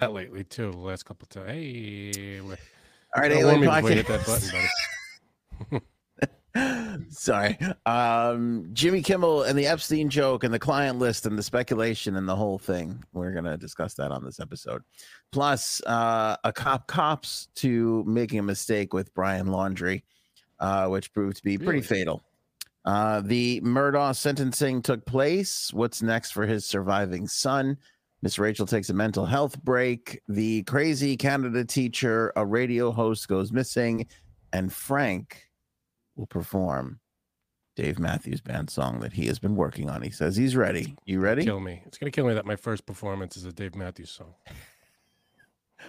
that lately too. The last couple of times. Hey, all right, Alien Podcast. button, buddy. Sorry. Um, Jimmy Kimmel and the Epstein joke and the client list and the speculation and the whole thing. We're going to discuss that on this episode. Plus, uh, a cop cops to making a mistake with Brian Laundrie, uh, which proved to be pretty Really? fatal. Uh, the Murdaugh sentencing took place. What's next for his surviving son? Miss Rachel takes a mental health break. The crazy Canada teacher, a radio host, goes missing, and Frank will perform Dave Matthews Band song that he has been working on. He says he's ready. You ready? kill me. It's gonna kill me that my first performance is a Dave Matthews song.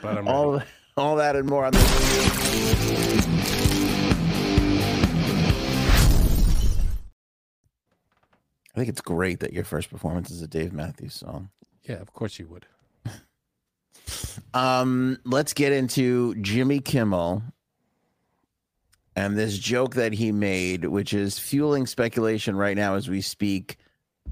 But I'm ready. All all that and more on this. I think it's great that your first performance is a Dave Matthews song. Yeah, of course you would. Um, let's get into Jimmy Kimmel and this joke that he made, which is fueling speculation right now as we speak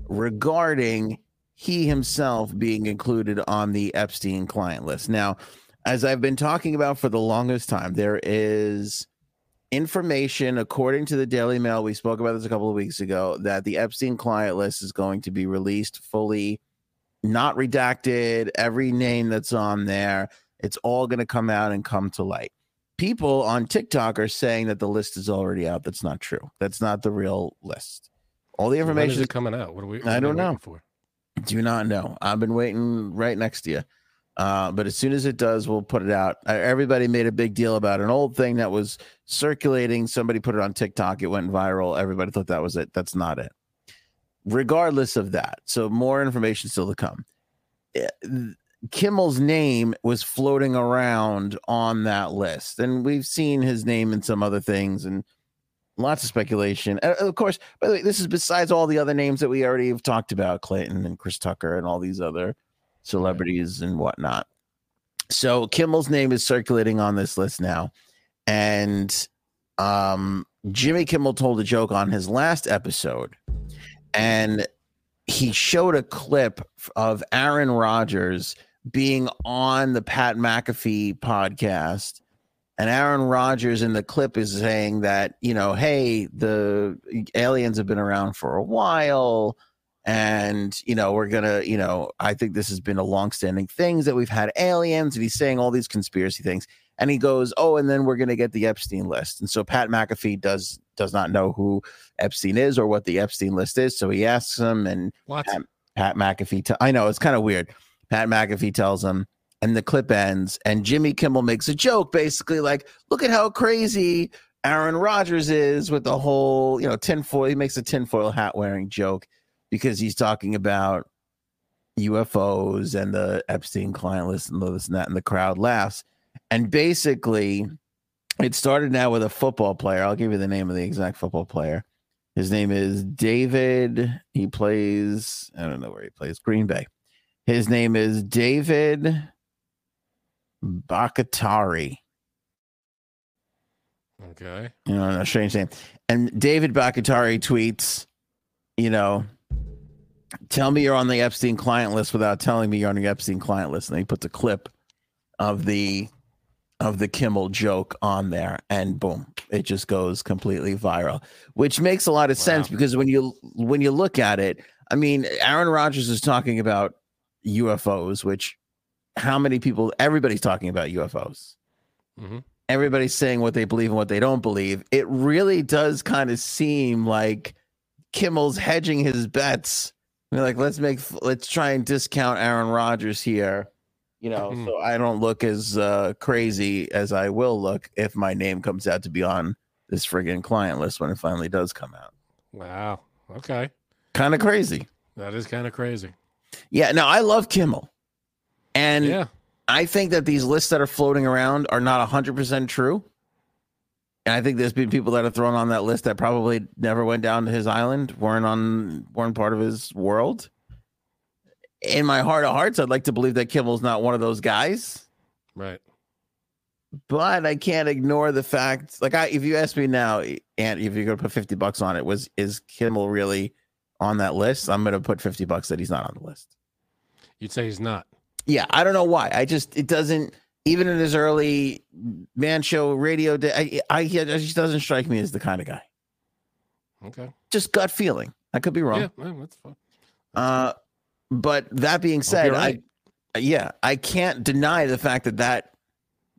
regarding he himself being included on the Epstein client list. Now, as I've been talking about for the longest time, there is information, according to the Daily Mail, we spoke about this a couple of weeks ago, that the Epstein client list is going to be released fully not redacted, every name that's on there, it's all going to come out and come to light. People on TikTok are saying that the list is already out. That's not true. That's not the real list. All the When is information coming out? What are we? what I don't know. For? do not know. I've been waiting right next to you. Uh, but as soon as it does, we'll put it out. Everybody made a big deal about an old thing that was circulating. Somebody put it on TikTok. It went viral. Everybody thought that was it. That's not it. Regardless of that, so more information still to come. Eh, Kimmel's name was floating around on that list, and we've seen his name in some other things and lots of speculation. And of course, by the way, this is besides all the other names that we already have talked about Clinton and Chris Tucker and all these other celebrities and whatnot. So Kimmel's name is circulating on this list now. And um, Jimmy Kimmel told a joke on his last episode. And he showed a clip of Aaron Rodgers being on the Pat McAfee podcast. And Aaron Rodgers in the clip is saying that, you know, hey, the aliens have been around for a while. And, you know, we're going to, you know, I think this has been a longstanding things that we've had aliens. And he's saying all these conspiracy things. And he goes, oh, and then we're going to get the Epstein list. And so Pat McAfee does does not know who Epstein is or what the Epstein list is. So he asks him, and Pat, Pat McAfee. T- I know it's kind of weird. Pat McAfee tells him, and the clip ends, and Jimmy Kimmel makes a joke, basically like, "Look at how crazy Aaron Rodgers is with the whole, you know, tinfoil." He makes a tinfoil hat wearing joke because he's talking about UFOs and the Epstein client list and this and that, and the crowd laughs. And basically, it started now with a football player. I'll give you the name of the exact football player. His name is David. He plays, I don't know where he plays, Green Bay. His name is David Bakhtiari. Okay. You know, a strange name. And David Bakhtiari tweets, you know, tell me you're on the Epstein client list without telling me you're on the Epstein client list. And he puts a clip of the of the Kimmel joke on there, and boom, it just goes completely viral, which makes a lot of sense because when you when you look at it, I mean, Aaron Rodgers is talking about UFOs, which how many people? Everybody's talking about UFOs hmm everybody's saying what they believe and what they don't believe, it really does kind of seem like Kimmel's hedging his bets. I mean, like, let's make, let's try and discount Aaron Rodgers here, you know, Mhm. so I don't look as uh, crazy as I will look if my name comes out to be on this friggin' client list when it finally does come out. Wow. Okay. Kind of crazy. That is kind of crazy. Yeah. No, I love Kimmel. And yeah. I think that these lists that are floating around are not 100% true. And I think there's been people that are thrown on that list that probably never went down to his island, weren't on weren't part of his world. In my heart of hearts, I'd like to believe that Kimmel's not one of those guys, Right. but I can't ignore the fact like I if you ask me now, and if you're gonna put 50 bucks on it, was is Kimmel really on that list? I'm gonna put 50 bucks that he's not on the list. You'd say he's not. Yeah, I don't know why. I just it doesn't even in his early man show radio day. I, I he just doesn't strike me as the kind of guy. Okay. Just gut feeling. I could be wrong. Yeah, well, that's fine. Uh, but that being said, right. I yeah, I can't deny the fact that that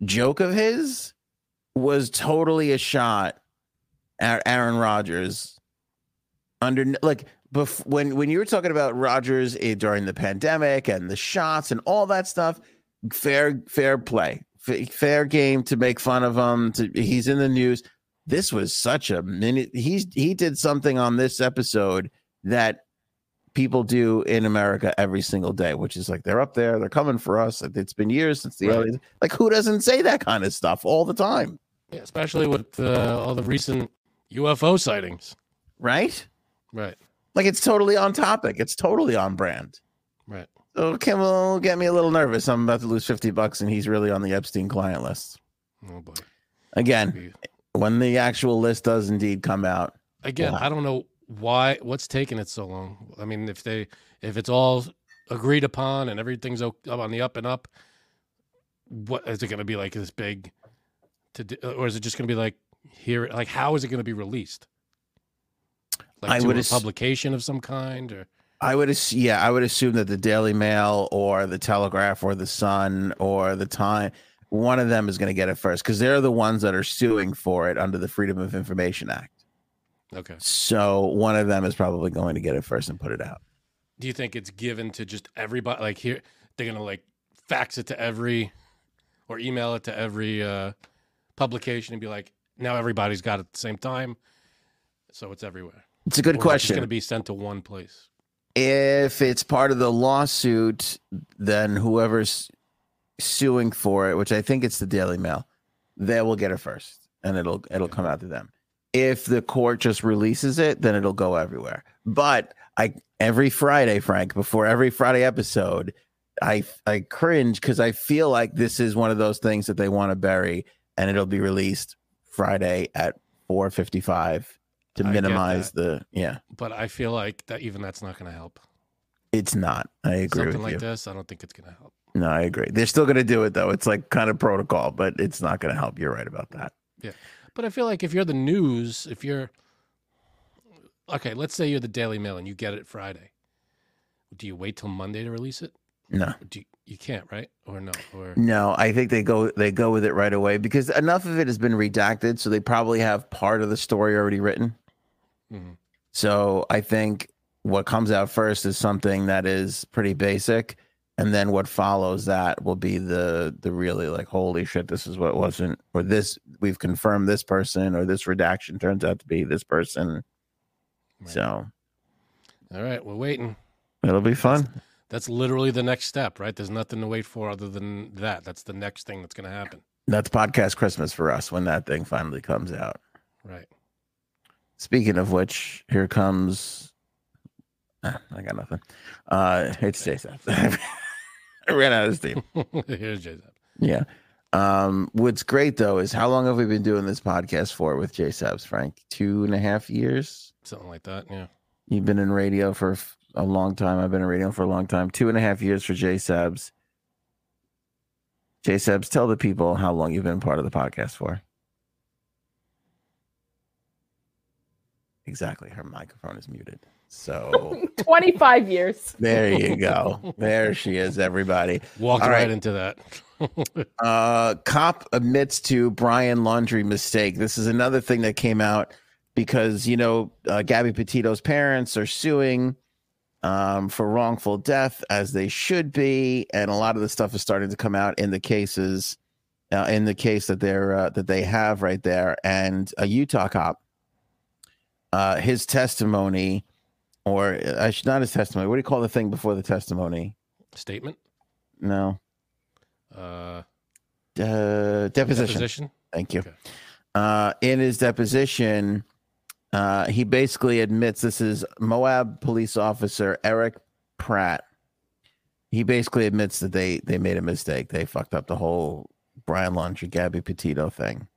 joke of his was totally a shot at Aaron Rodgers. Under like bef- when when you were talking about Rodgers eh, during the pandemic and the shots and all that stuff, fair fair play, F- fair game to make fun of him. To he's in the news. This was such a minute. He's he did something on this episode that people do in America every single day, which is like they're up there, they're coming for us. It's been years since the Right. aliens. Like who doesn't say that kind of stuff all the time, Yeah, especially with uh, all the recent UFO sightings. right? Right. Like it's totally on topic. It's totally on brand. Right. So Kim will get me a little nervous. I'm about to lose 50 bucks and he's really on the Epstein client list. Oh boy. Again, when the actual list does indeed come out, Again, Wow. I don't know why. What's taking it so long? I mean, if they, if it's all agreed upon and everything's up on the up and up, what is it going to be like? This big, to do, or is it just going to be like here? Like, how is it going to be released? Like I to would a ass- publication of some kind, or I would ass- yeah, I would assume that the Daily Mail or the Telegraph or the Sun or the Time, one of them is going to get it first because they're the ones that are suing for it under the Freedom of Information Act. Okay. So one of them is probably going to get it first and put it out. Do you think it's given to just everybody? Like here, they're gonna like fax it to every, or email it to every uh, publication and be like, now everybody's got it at the same time, so it's everywhere. It's a good Or is it just question. going to be sent to one place. if it's part of the lawsuit, then whoever's suing for it, which I think it's the Daily Mail, they will get it first, and it'll it'll come out to them. If the court just releases it, then it'll go everywhere. But I every Friday, Frank, before every Friday episode, I I cringe because I feel like this is one of those things that they want to bury, and it'll be released Friday at four fifty five to I minimize the yeah. But I feel like that even that's not going to help. It's not. I agree Something like you. this, I don't think it's going to help. No, I agree. They're still going to do it though. It's like kind of protocol, but it's not going to help. You're right about that. But I feel like if you're the news, if you're okay, let's say you're the Daily Mail and you get it Friday, do you wait till Monday to release it? No, Do you, you can't, right? Or no? Or no. I think they go they go with it right away because enough of it has been redacted, so they probably have part of the story already written. Mhm. So I think what comes out first is something that is pretty basic, and then what follows that will be the the really like holy shit, this is what wasn't, or this we've confirmed this person, or this redaction turns out to be this person. Right. So all right, we're waiting. it'll be fun. That's literally the next step, right? There's nothing to wait for other than that. That's the next thing that's going to happen, That's podcast Christmas for us when that thing finally comes out. right? Speaking of which, here comes. Ah, I got nothing. Uh, it's Jason. I ran out of steam. Here's Jay. Yeah. Um, what's great though is how long have we been doing this podcast for with J Sabs, Frank? Two and a half years. Something like that. Yeah. You've been in radio for a long time. I've been in radio for a long time. Two and a half years for J Sabs. J Sabs, tell the people how long you've been part of the podcast for. Exactly. Her microphone is muted. So 25 years. there you go. There she is, everybody. Walked All right. right. into that. Uh, cop admits to Brian Laundrie mistake. This is another thing that came out because you know uh, Gabby Petito's parents are suing um, for wrongful death, as they should be, and a lot of the stuff is starting to come out in the cases, uh, in the case that they're uh, that they have right there. And a Utah cop, uh, his testimony, or I should not his testimony. What do you call the thing before the testimony? Statement. No, Uh, uh, deposition. deposition. Thank you. Okay. Uh, in his deposition, uh, he basically admits this is Moab police officer Eric Pratt. He basically admits that they they made a mistake. They fucked up the whole Brian Laundrie Gabby Petito thing.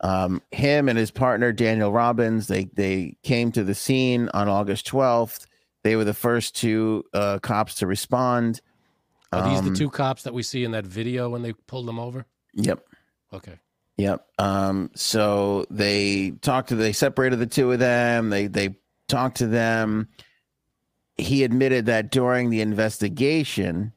Um, him and his partner Daniel Robbins they they came to the scene on August twelfth. They were the first two uh, cops to respond. Are these Um, the two cops that we see in that video when they pulled them over? Yep. Okay. Yep. Um, so they talked to they separated the two of them. They they talked to them. He admitted that during the investigation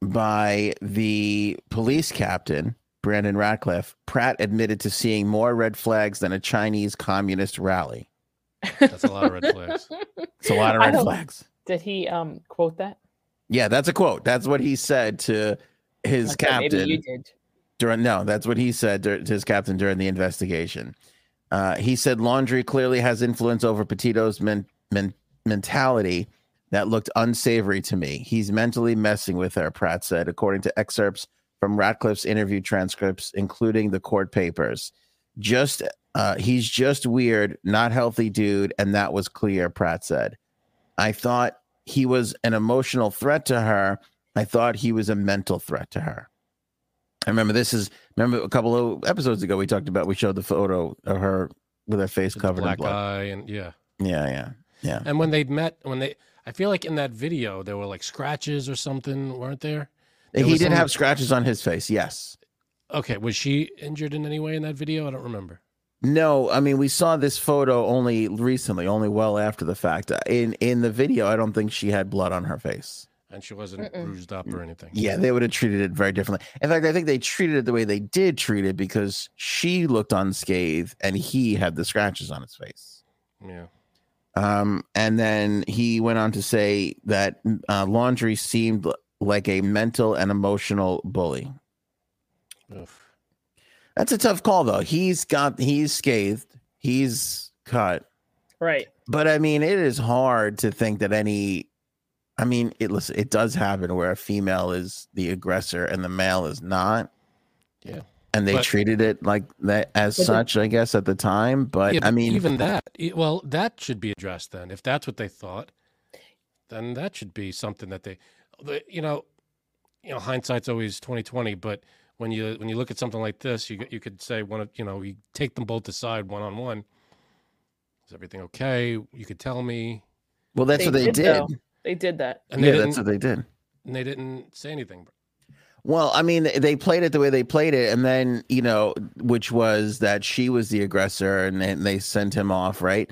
by the police captain, Brandon Ratcliffe, Pratt admitted to seeing more red flags than a Chinese communist rally. That's a lot of red flags. It's a lot of red flags. Did he um quote that? Yeah, that's a quote. That's what he said to his Okay, captain. Maybe you did. during no that's what he said to his captain during the investigation uh, he said Laundrie clearly has influence over petito's men- men- mentality that looked unsavory to me he's mentally messing with her pratt said according to excerpts from ratcliffe's interview transcripts including the court papers just uh, he's just weird not healthy dude and that was clear pratt said i thought he was an emotional threat to her i thought he was a mental threat to her I remember this is remember a couple of episodes ago we talked about we showed the photo of her with her face covered in black eye and yeah. Yeah, yeah, yeah. And when they met, when they, I feel like in that video there were like scratches or something, weren't there? There he did some- have scratches on his face. Yes. Okay, was she injured in any way in that video? I don't remember. No, I mean we saw this photo only recently, only well after the fact. In in the video, I don't think she had blood on her face. And she wasn't Mm-mm. bruised up or anything. Yeah, they would have treated it very differently. In fact, I think they treated it the way they did treat it because she looked unscathed and he had the scratches on his face. Yeah. Um, and then he went on to say that uh, Laundrie seemed l- like a mental and emotional bully. Oof. That's a tough call, though. He's got he's scathed, he's cut, Right. but I mean, it is hard to think that any. I mean, it listen, it does happen where a female is the aggressor and the male is not. Yeah. And they But- treated it like that as But the- such, I guess, at the time. But Yeah, I mean, even that. Well, that should be addressed then. If that's what they thought, then that should be something that they, the- you know, you know, hindsight's always twenty twenty. But when you when you look at something like this, you you could say one of you know you take them both aside one on one. Is everything okay? You could tell me, well, that's They what they did, did. They did that. and they yeah, didn't. that's what they did. and they didn't say anything. Well, I mean, they played it the way they played it, and then you know, which was that she was the aggressor, and then they sent him off, right?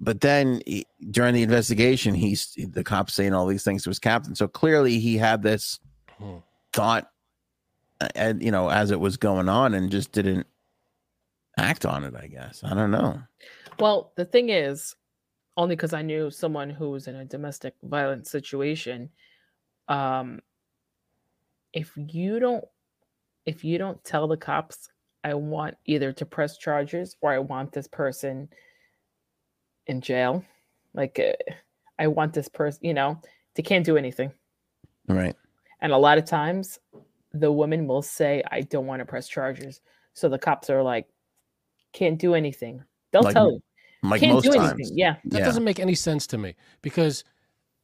But then he- during the investigation, he's the cops saying all these things to his captain. So clearly, he had this Hmm. thought, uh, and you know, as it was going on, and just didn't act on it. I guess I don't know. Well, the thing is, only because I knew someone who was in a domestic violence situation, um, if you don't, if you don't tell the cops, I want either to press charges or I want this person in jail, like uh, I want this person, you know, they can't do anything. Right? And a lot of times, the woman will say, "I don't want to press charges," so the cops are like, "Can't do anything." They'll Like tell you Like can't most do times. anything. Yeah. That yeah. doesn't make any sense to me because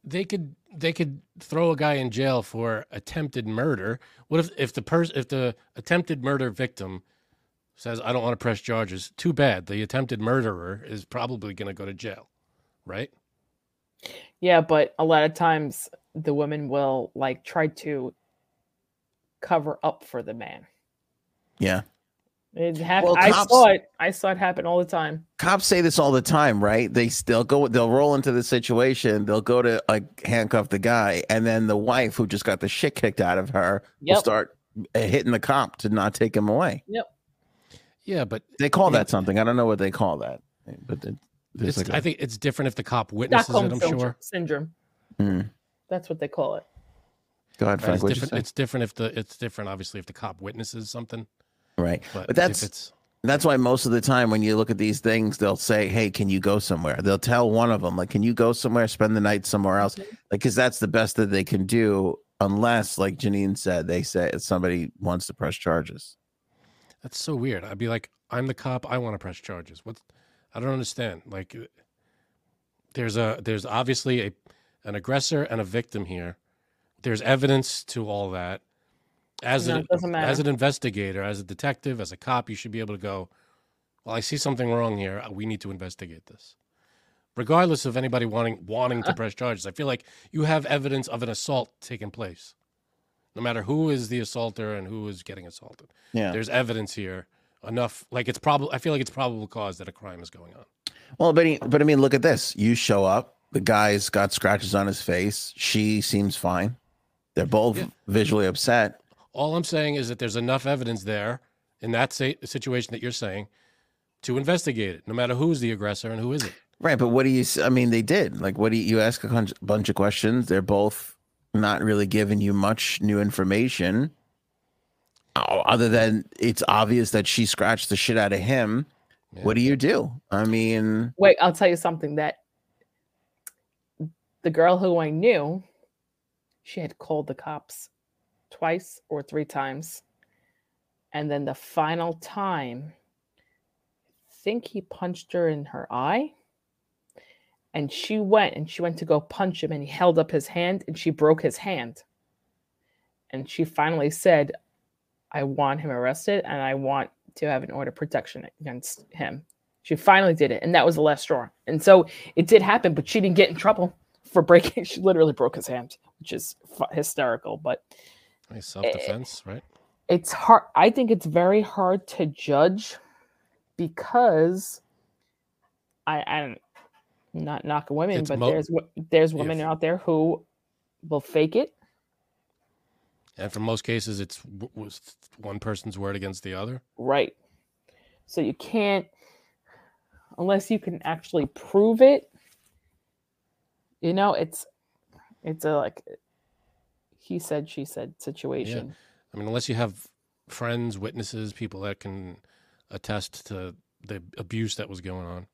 they could they could throw a guy in jail for attempted murder. What if if the person if the attempted murder victim says I don't want to press charges? Too bad. The attempted murderer is probably going to go to jail, right? Yeah, but a lot of times the woman will like try to cover up for the man. Yeah. It hap- Well, I cops- saw it. I saw it happen all the time. cops say this all the time, right? They still go, they'll roll into the situation, they'll go to like handcuff the guy, and then the wife who just got the shit kicked out of her will start uh, hitting the cop to not take him away. Yeah, but They call Yeah. that something. I don't know what they call that, but it, it's, like I a- think it's different if the cop witnesses Stockholm it. I'm syndrome. sure. syndrome. Hmm. That's what they call it. Go ahead, Right? Frank. It's different. It's different if the it's different obviously if the cop witnesses something. Right. But, But that's- it's That's why most of the time when you look at these things, they'll say, "Hey, can you go somewhere?" They'll tell one of them, like, "Can you go somewhere? Spend the night somewhere else?" Like, because that's the best that they can do, unless, like Janine said, they say somebody wants to press charges. That's so weird. I'd be like, I'm the cop. I want to press charges. What? I don't understand. Like, uh, there's a there's obviously a an aggressor and a victim here. There's evidence to all that. As No, an it doesn't matter. as an investigator, as a detective, as a cop, you should be able to go. Well, I see something wrong here. We need to investigate this. regardless of anybody wanting wanting to press charges. I feel like you have evidence of an assault taking place, no matter who is the assaulter and who is getting assaulted. Yeah. There's evidence here enough. Like it's probably. I feel like it's probable cause that a crime is going on. Well, but he, but I mean, look at this. You show up. The guy's got scratches on his face. She seems fine. They're both Yeah. visually upset. All I'm saying is that there's enough evidence there in that sa- situation that you're saying to investigate it, no matter who's the aggressor and who is it. Right, but what do you? I mean, they did. Like, what do you, you ask a bunch of questions? They're both not really giving you much new information, Oh, other than it's obvious that she scratched the shit out of him. Yeah. What do you do? I mean, Wait, I'll tell you something that the girl who I knew, she had called the cops twice or three times. And then the final time, I think he punched her in her eye. And she went and she went to go punch him and he held up his hand and she broke his hand. And she finally said, I want him arrested and I want to have an order of protection against him. She finally did it, and that was the last straw. And so it did happen, but she didn't get in trouble for breaking. She literally broke his hand, which is fu- hysterical. But Nice self-defense, right? it's hard. I think it's very hard to judge because I, I'm not knocking women, It's but mo- there's there's women out there who will fake it. And for most cases, it's w- was one person's word against the other. Right. So you can't, unless you can actually prove it. You know, it's it's a like he said, she said situation. I mean, unless you have friends, witnesses, people that can attest to the abuse that was going on.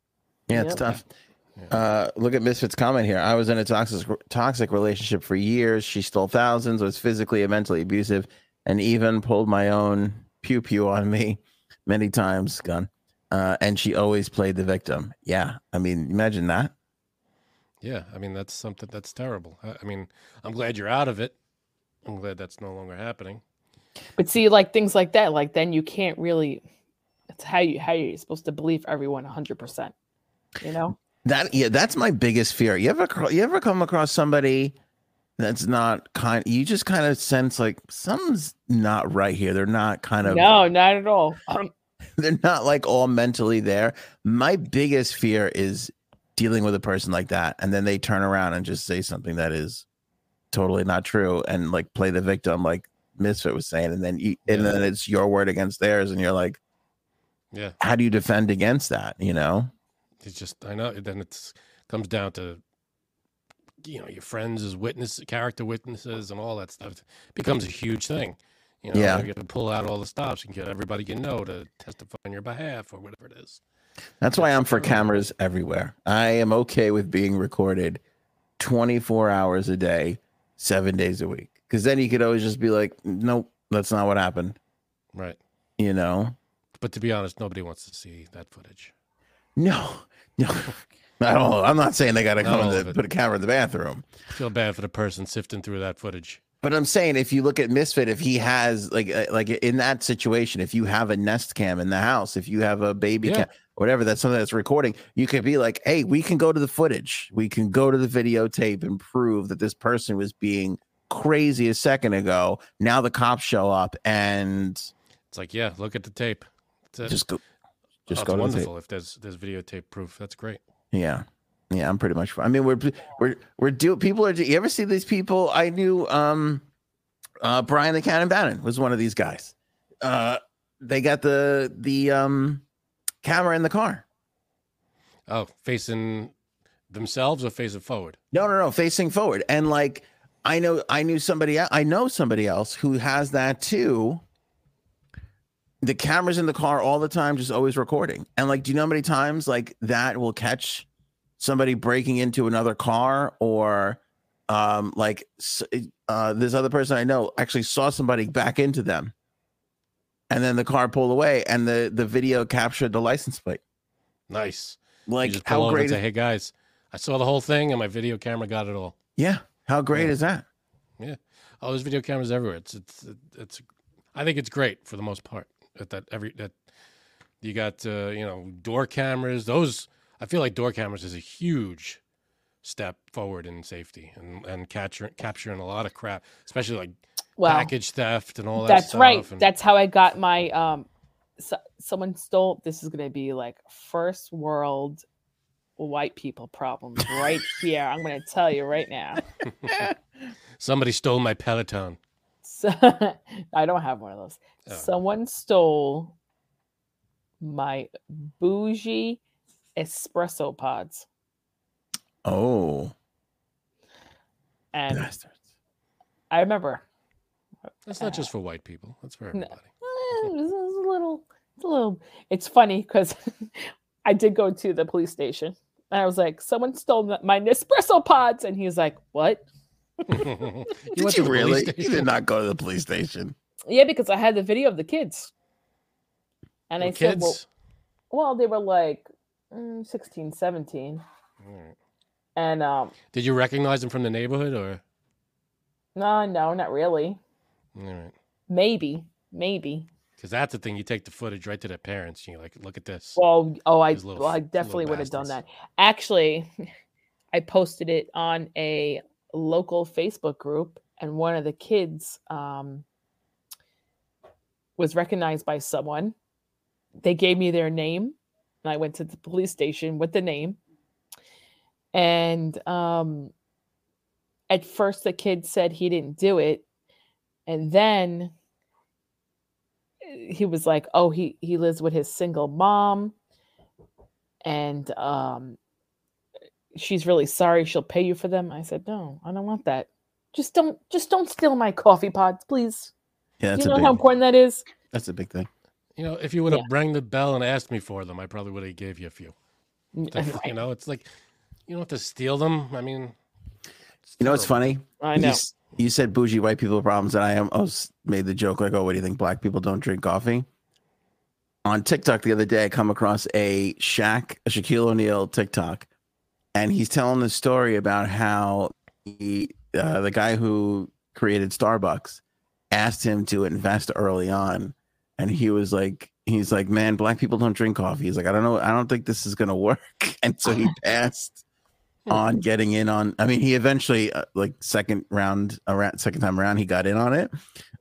yeah, it's Yep. tough. Yeah. Uh, look at Misfit's comment here. I was in a toxic toxic relationship for years. She stole thousands, was physically and mentally abusive, and even pulled my own pew pew on me many times. Gun, uh, and she always played the victim. Yeah, I mean, imagine that. Yeah, I mean that's something that's terrible. I, I mean, I'm glad you're out of it. I'm glad that's no longer happening. But see, like things like that, like then you can't really. It's how you how you're supposed to believe everyone hundred percent. You know. That yeah, that's my biggest fear. You ever you ever come across somebody that's not kind? You just kind of sense like something's not right here. They're not kind of No, not at all. Um, they're not like all mentally there. My biggest fear is dealing with a person like that, and then they turn around and just say something that is totally not true, and like play the victim, like Misfit was saying, and then you, and Yeah. then it's your word against theirs, and you're like, Yeah, how do you defend against that? You know? It's just I know. Then it comes down to you know your friends as witness, character witnesses, and all that stuff. It becomes a huge thing. You know, Yeah. you have to pull out all the stops and get everybody you know to testify on your behalf or whatever it is. That's why I'm for cameras everywhere. I am okay with being recorded 24 hours a day, seven days a week. Because then you could always just be like, nope, that's not what happened. Right. You know? But to be honest, nobody wants to see that footage. No. I don't. I'm not saying they got to come and put a camera in the bathroom. I feel bad for the person sifting through that footage. But I'm saying if you look at Misfit, if he has like uh, like in that situation, if you have a Nest Cam in the house, if you have a baby Yeah. cam, whatever, that's something that's recording, you could be like, hey, we can go to the footage, we can go to the videotape and prove that this person was being crazy a second ago. Now the cops show up and It's like, yeah, look at the tape. Just go, just oh, go to the wonderful if there's there's videotape proof. That's great. Yeah. Yeah, I'm pretty much. I mean, we're we're we're do people are. You ever see these people? I knew um, uh, Brian the Cannon Bannon was one of these guys. Uh, they got the the um camera in the car. Oh, facing themselves or facing forward? No, no, no, facing forward. And like, I know, I knew somebody. I know somebody else who has that too. The camera's in the car all the time, just always recording. And like, do you know how many times like that will catch somebody breaking into another car or um like uh this other person I know actually saw somebody back into them. And then the car pulled away and the the video captured the license plate. Nice. Like you just pull how great say, "Hey guys, I saw the whole thing, and my video camera got it all." yeah, how great Yeah. is that? Yeah. Oh, there's video cameras everywhere. It's it's it's. I think it's great for the most part. That that every that you got uh, you know door cameras. Those I feel like door cameras is a huge step forward in safety and and capturing capturing a lot of crap, especially like Well, package theft and all that. that's right. and- That's how I got my um. So, someone stole. This is gonna be like first world white people problems right here. I'm gonna tell you right now. somebody stole my Peloton. So, I don't have one of those. Oh. Someone stole my bougie espresso pods, Oh, and bastards. I remember That's not just for white people. That's for everybody. eh, it was, it was a little, it's a little. It's funny because I did go to the police station and I was like, "Someone stole my Nespresso pods," and he's like, "What?" you Did you to the police really? You did not go to the police station. Yeah, because I had the video of the kids, and I Well, said, "Well, well, they were like mm, 16, 17. All right. and um, Did you recognize them from the neighborhood or? no, no, not really. All right. Maybe, maybe. Because that's the thing. You take the footage right to their parents. You're like, look at this. Well, oh, I, little well, I definitely would have done that. Actually, I posted it on a local Facebook group, and one of the kids um, was recognized by someone. They gave me their name, and I went to the police station with the name. And um, at first, the kid said he didn't do it, and then he was like, "Oh, he he lives with his single mom." and um she's really sorry she'll pay you for them i said no i don't want that just don't just don't steal my coffee pods please Yeah, that's you know big. how important that is That's a big thing. You know, if you would have Yeah. rang the bell and asked me for them, I probably would have gave you a few. N- You know, it's like you don't have to steal them. I mean, You know it's funny? i You know s- You, said bougie white people problems, and I almost made the joke like, "Oh, what do you think? Black people don't drink coffee?" On TikTok the other day, I come across a Shaq, a Shaquille O'Neal TikTok, and he's telling the story about how he, uh, the guy who created Starbucks, asked him to invest early on, and he was like, "He's like, man, black people don't drink coffee." He's like, "I don't know, I don't think this is gonna work," and so he passed on getting in on i mean he eventually uh, like second round around second time around he got in on it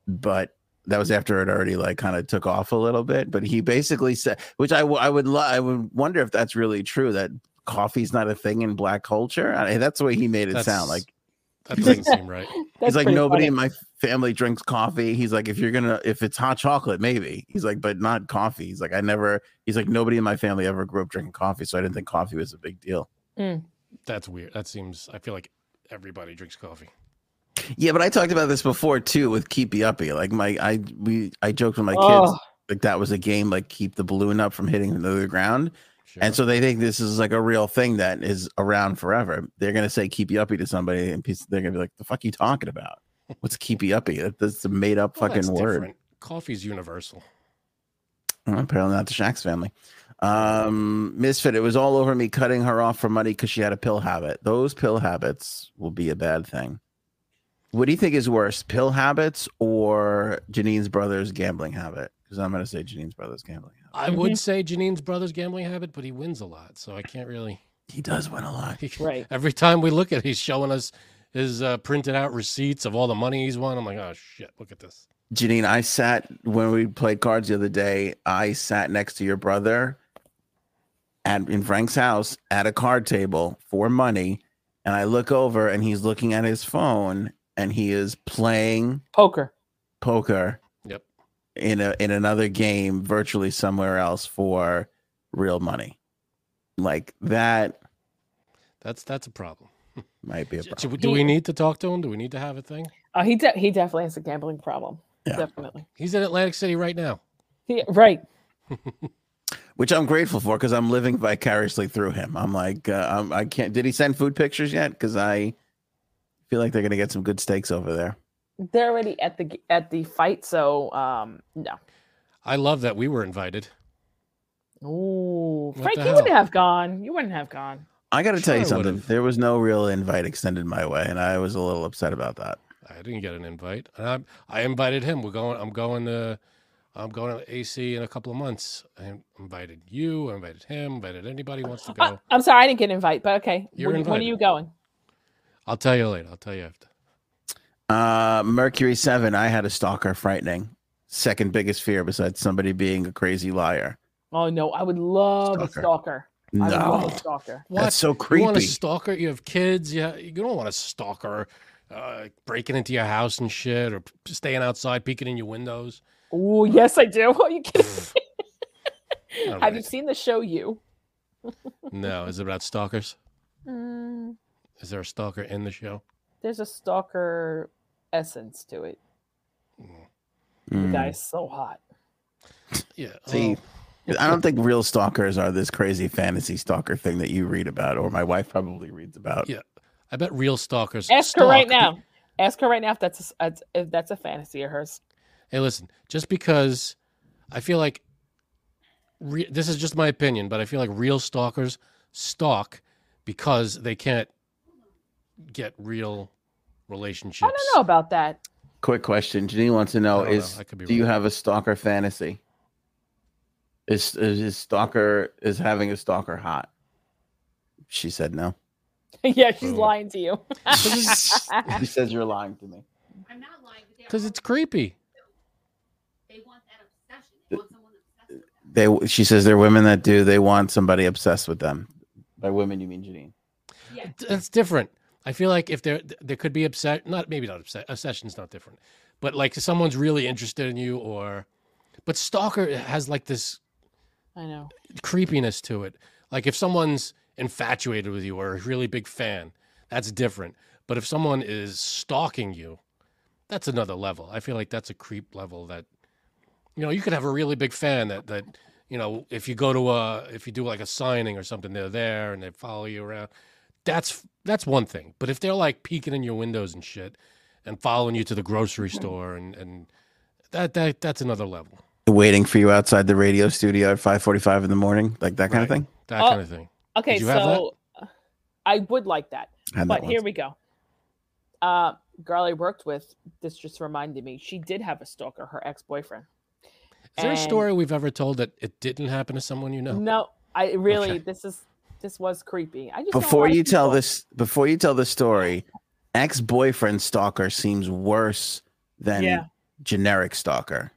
but that was after it already like kind of took off a little bit. But he basically said which i, w- I would lo- i would wonder if that's really true that coffee's not a thing in black culture. I, that's the way he made it sound like that doesn't seem right. He's like nobody funny. in my family drinks coffee he's like if you're gonna if it's hot chocolate maybe he's like but not coffee he's like i never he's like nobody in my family ever grew up drinking coffee so i didn't think coffee was a big deal That's weird. That seems. I feel like everybody drinks coffee. Yeah, but I talked about this before too with Keepy Uppy. Like my I we I joked with my kids Oh, like that was a game like keep the balloon up from hitting the ground. Sure. And so they think this is like a real thing that is around forever. They're gonna say Keepy Uppy to somebody and they're gonna be like, the fuck are you talking about? What's Keepy Uppy? That- That's a made up Well, fucking word. different. Coffee's universal. Well, apparently not the Shaq's family. Um, Misfit, it was all over me cutting her off for money because she had a pill habit. Those pill habits will be a bad thing. What do you think is worse, pill habits or Janine's brother's gambling habit? Because I'm going to say Janine's brother's gambling habit. I would say Janine's brother's gambling habit, but he wins a lot, so I can't really. He does win a lot. he- right Every time we look at, it, he's showing us his uh, printed out receipts of all the money he's won. I'm like, oh shit, look at this. Janine, I sat when we played cards the other day. I sat next to your brother at in Frank's house at a card table for money, and I look over and he's looking at his phone and he is playing poker poker Yep. In a in another game virtually somewhere else for real money. Like that That's that's a problem. might be a problem. Do we need to talk to him? Do we need to have a thing? oh he de- he definitely has a gambling problem Yeah. definitely He's in Atlantic City right now. he, right Which I'm grateful for because I'm living vicariously through him. I'm like, uh, I'm, I can't. Did he send food pictures yet? Because I feel like they're gonna get some good steaks over there. They're already at the at the fight so um no I love that we were invited. Ooh, Frank, you wouldn't have gone. You wouldn't have gone. I got to tell you something. would've. There was no real invite extended my way, and I was a little upset about that. I didn't get an invite. And I I invited him. We're going. I'm going to I'm going to AC in a couple of months. I invited you, I invited him, invited anybody who wants to Uh, go. I'm sorry, I didn't get an invite, but okay. You're when, when are you going? I'll tell you later. I'll tell you after. Uh, Mercury seven. I had a stalker. Frightening. Second biggest fear besides somebody being a crazy liar. Oh no, I would love Stalker. a stalker. I would love No, a stalker. that's so You want a creepy. stalker? You have kids. Yeah, you don't want a stalker uh, breaking into your house and shit, or staying outside, peeking in your windows. Oh yes, I do. Are you kidding? All Have you seen the show You? No, is it about stalkers? Mm, Is there a stalker in the show? there's a stalker essence to it. The Mm. guy's so hot. Yeah. See, oh, I don't think real stalkers are this crazy fantasy stalker thing that you read about, or my wife probably reads about. Yeah. I bet real stalkers. Ask her right stalk pe- now. Ask her right now if that's a, if that's a fantasy of hers. Hey, listen, just because I feel like re- this is just my opinion, but I feel like real stalkers stalk because they can't get real relationships. I don't know about that. Quick question. Janine wants to know: I don't know. Is I could be do you have a stalker fantasy? Is is, is stalker is having a stalker hot? She said no. yeah, she's Oh. lying to you. she says you're lying to me. I'm not lying. but they Because it's creepy. They want that obsession. They want someone obsessed with them. They she says they're women that do. They want somebody obsessed with them. By women, you mean Janine? Yeah. That's different. I feel like if there there could be upset, not maybe not upset. Obsession's not different, but like if someone's really interested in you, or but stalker has like this I know. creepiness to it. Like if someone's infatuated with you or a really big fan, that's different. But if someone is stalking you, that's another level. I feel like that's a creep level that you know, you could have a really big fan that that you know, if you go to a if you do like a signing or something, they're there and they follow you around. That's that's one thing. But if they're like peeking in your windows and shit and following you to the grocery store and and that that that's another level. Waiting for you outside the radio studio at five forty-five in the morning, like that kind of thing. That Oh, kind of thing. Okay, Did that? so I would like that. Had that But here we go. Uh girl I worked with, this just reminded me, she did have a stalker, her ex-boyfriend. Is there a story we've ever told that it didn't happen to someone you know? No, I really Okay. this is this was creepy. I just before lot of you tell this before you tell this story ex-boyfriend stalker seems worse than Yeah. generic stalker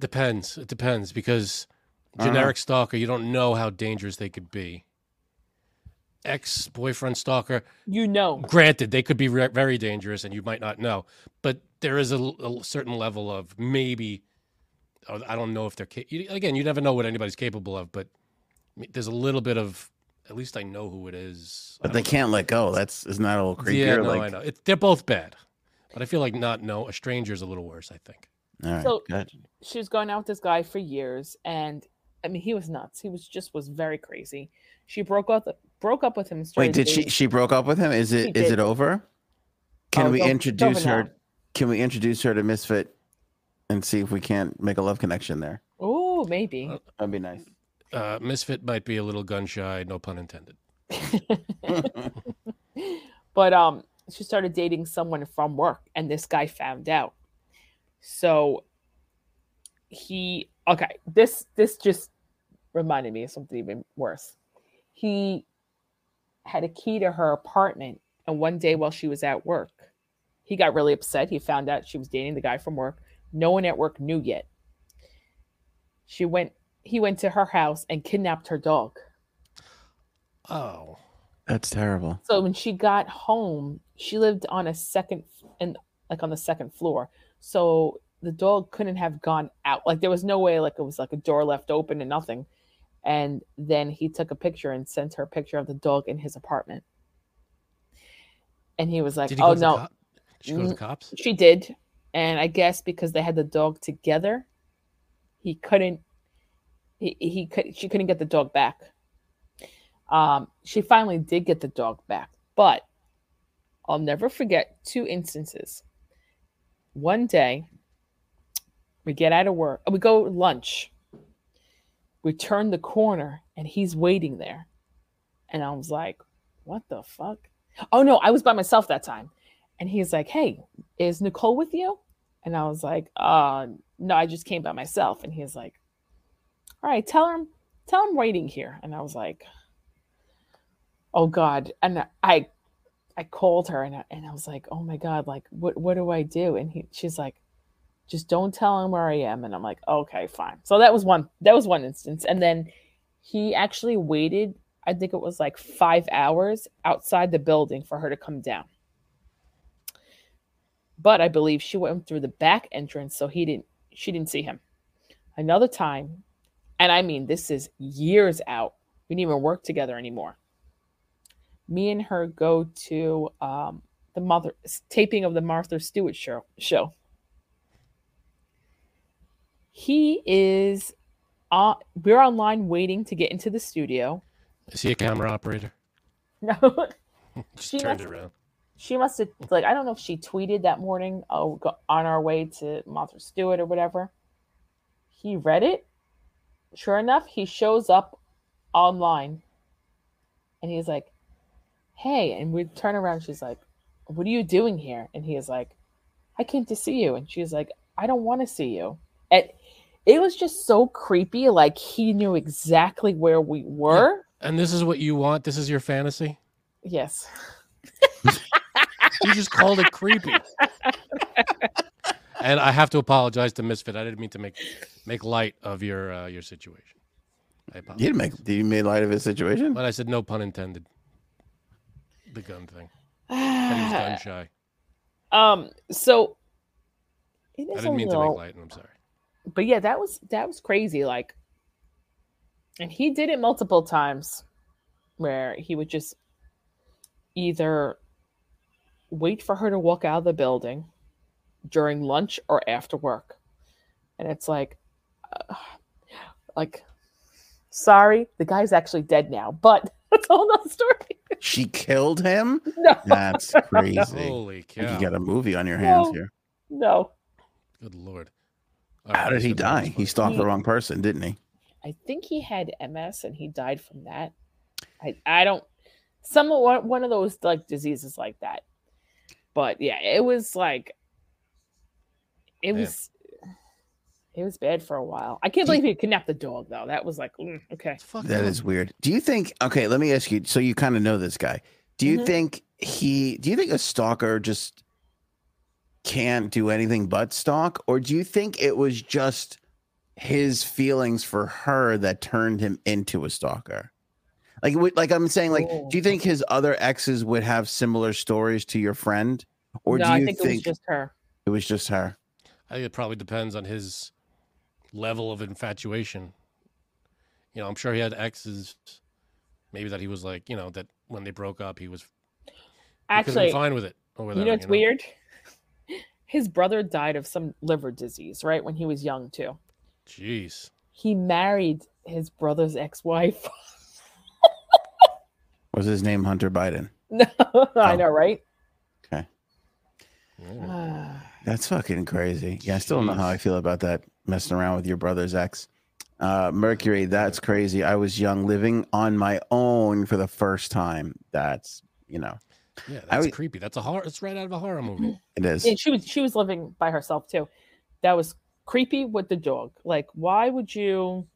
Depends. It depends because Uh-huh. generic stalker, you don't know how dangerous they could be. Ex boyfriend stalker, you know. granted, they could be re- very dangerous and you might not know, but there is a certain level of maybe. oh, I don't know if they're ca- again. You never know what anybody's capable of, but I mean, there's a little bit of. At least I know who it is. but they don't- can't let go that's isn't that a little creepier Yeah, no, like I know. It, they're both bad, but I feel like not no. A stranger is a little worse. I think. all right So- good. She was going out with this guy for years and I mean he was nuts. He was just was very crazy. She broke up broke up with him wait did she dating- she broke up with him is it is it over can Oh, we it's over- it's introduce her now. can we introduce her to misfit and see if we can't make a love connection there Oh, maybe. That'd be nice Uh, Misfit might be a little gun shy, no pun intended. but um she started dating someone from work and this guy found out. So he okay this this just reminded me of something even worse. He had a key to her apartment and one day while she was at work he got really upset. He found out she was dating the guy from work. No one at work knew yet. She went he went to her house and kidnapped her dog Oh, that's terrible So when she got home, she lived on a second and like on the second floor. So the dog couldn't have gone out. Like there was no way like it was like a door left open and nothing. And then he took a picture and sent her a picture of the dog in his apartment. And he was like, did he go "Oh to the no, cop? Did she go to the Mm, cops? she did." And I guess because they had the dog together, he couldn't he, he could she couldn't get the dog back. Um, she finally did get the dog back, but I'll never forget two instances. One day, we get out of work, we go lunch. We turn the corner and he's waiting there. And I was like, what the fuck? Oh no, I was by myself that time. And he's like, Hey, is Nicole with you? And I was like, uh, no, I just came by myself. And he's like, all right, tell him, tell him waiting here. And I was like, oh God. And I, I called her and I, and I was like, oh my God, like, what, what do I do? And he, she's like, just don't tell him where I am. And I'm like, okay, fine. So that was one, that was one instance. And then he actually waited, I think it was like five hours outside the building for her to come down but I believe she went through the back entrance, so he didn't. She didn't see him. Another time, and I mean this is years out. We didn't even work together anymore. Me and her go to um, the mother taping of the Martha Stewart show. Show. He is. Uh, we're online waiting to get into the studio. Is he a camera operator? No, She turned must- it around. she must have like I don't know if she tweeted that morning oh, on our way to Martha Stewart or whatever. He read it. Sure enough, he shows up online, and he's like, "Hey!" And we turn around. She's like, "What are you doing here?" And he is like, "I came to see you." And she's like, "I don't want to see you." And it was just so creepy. Like he knew exactly where we were. And this is what you want? This is your fantasy? Yes. You just called it creepy. and I have to apologize to Misfit. I didn't mean to make make light of your uh, your situation. I You apologize. didn't make. Did you make light of his situation? But I said no pun intended. The gun thing. That he was gun shy. Um. So it I didn't mean to make light, and I'm sorry. but yeah, that was that was crazy. Like, and he did it multiple times, where he would just either wait for her to walk out of the building during lunch or after work, and it's like, uh, like, sorry, the guy's actually dead now, but that's a whole nother story. She killed him. No, That's crazy. Holy cow. You got a movie on your hands No. here. no. Good lord. All How did he die? He funny. stalked the wrong person, didn't he? I think he had MS and he died from that. I I don't some one one of those like diseases like that. But yeah, it was like it Man. was it was bad for a while. I can't Do you- believe he kidnapped the dog though. That was like mm, okay. It's fucked That up. is weird. Do you think? Okay, let me ask you. So you kind of know this guy. Do you Mhm. think he? Do you think a stalker just can't do anything but stalk, or do you think it was just his feelings for her that turned him into a stalker? Like, like I'm saying, like, Oh. do you think his other exes would have similar stories to your friend, or no, do you I think, it was just her. it was just her? I think it probably depends on his level of infatuation. You know, I'm sure he had exes, maybe that he was like, you know, that when they broke up, he was he could've Actually, been fine with it. Or whatever, you know what's weird? His brother died of some liver disease, right? When he was young too. Jeez. He married his brother's ex-wife. Was his name Hunter Biden? No, I Oh. know, right? Yeah. Ah. That's fucking crazy. Yeah, I still don't know how I feel about that messing around with your brother's ex. Uh, Mercury, that's crazy. I was young, living on my own for the first time. That's you know, Yeah, that's would- creepy. That's a horror. It's right out of a horror movie. it is. and she was she was living by herself too. That was creepy with the dog. Like, why would you?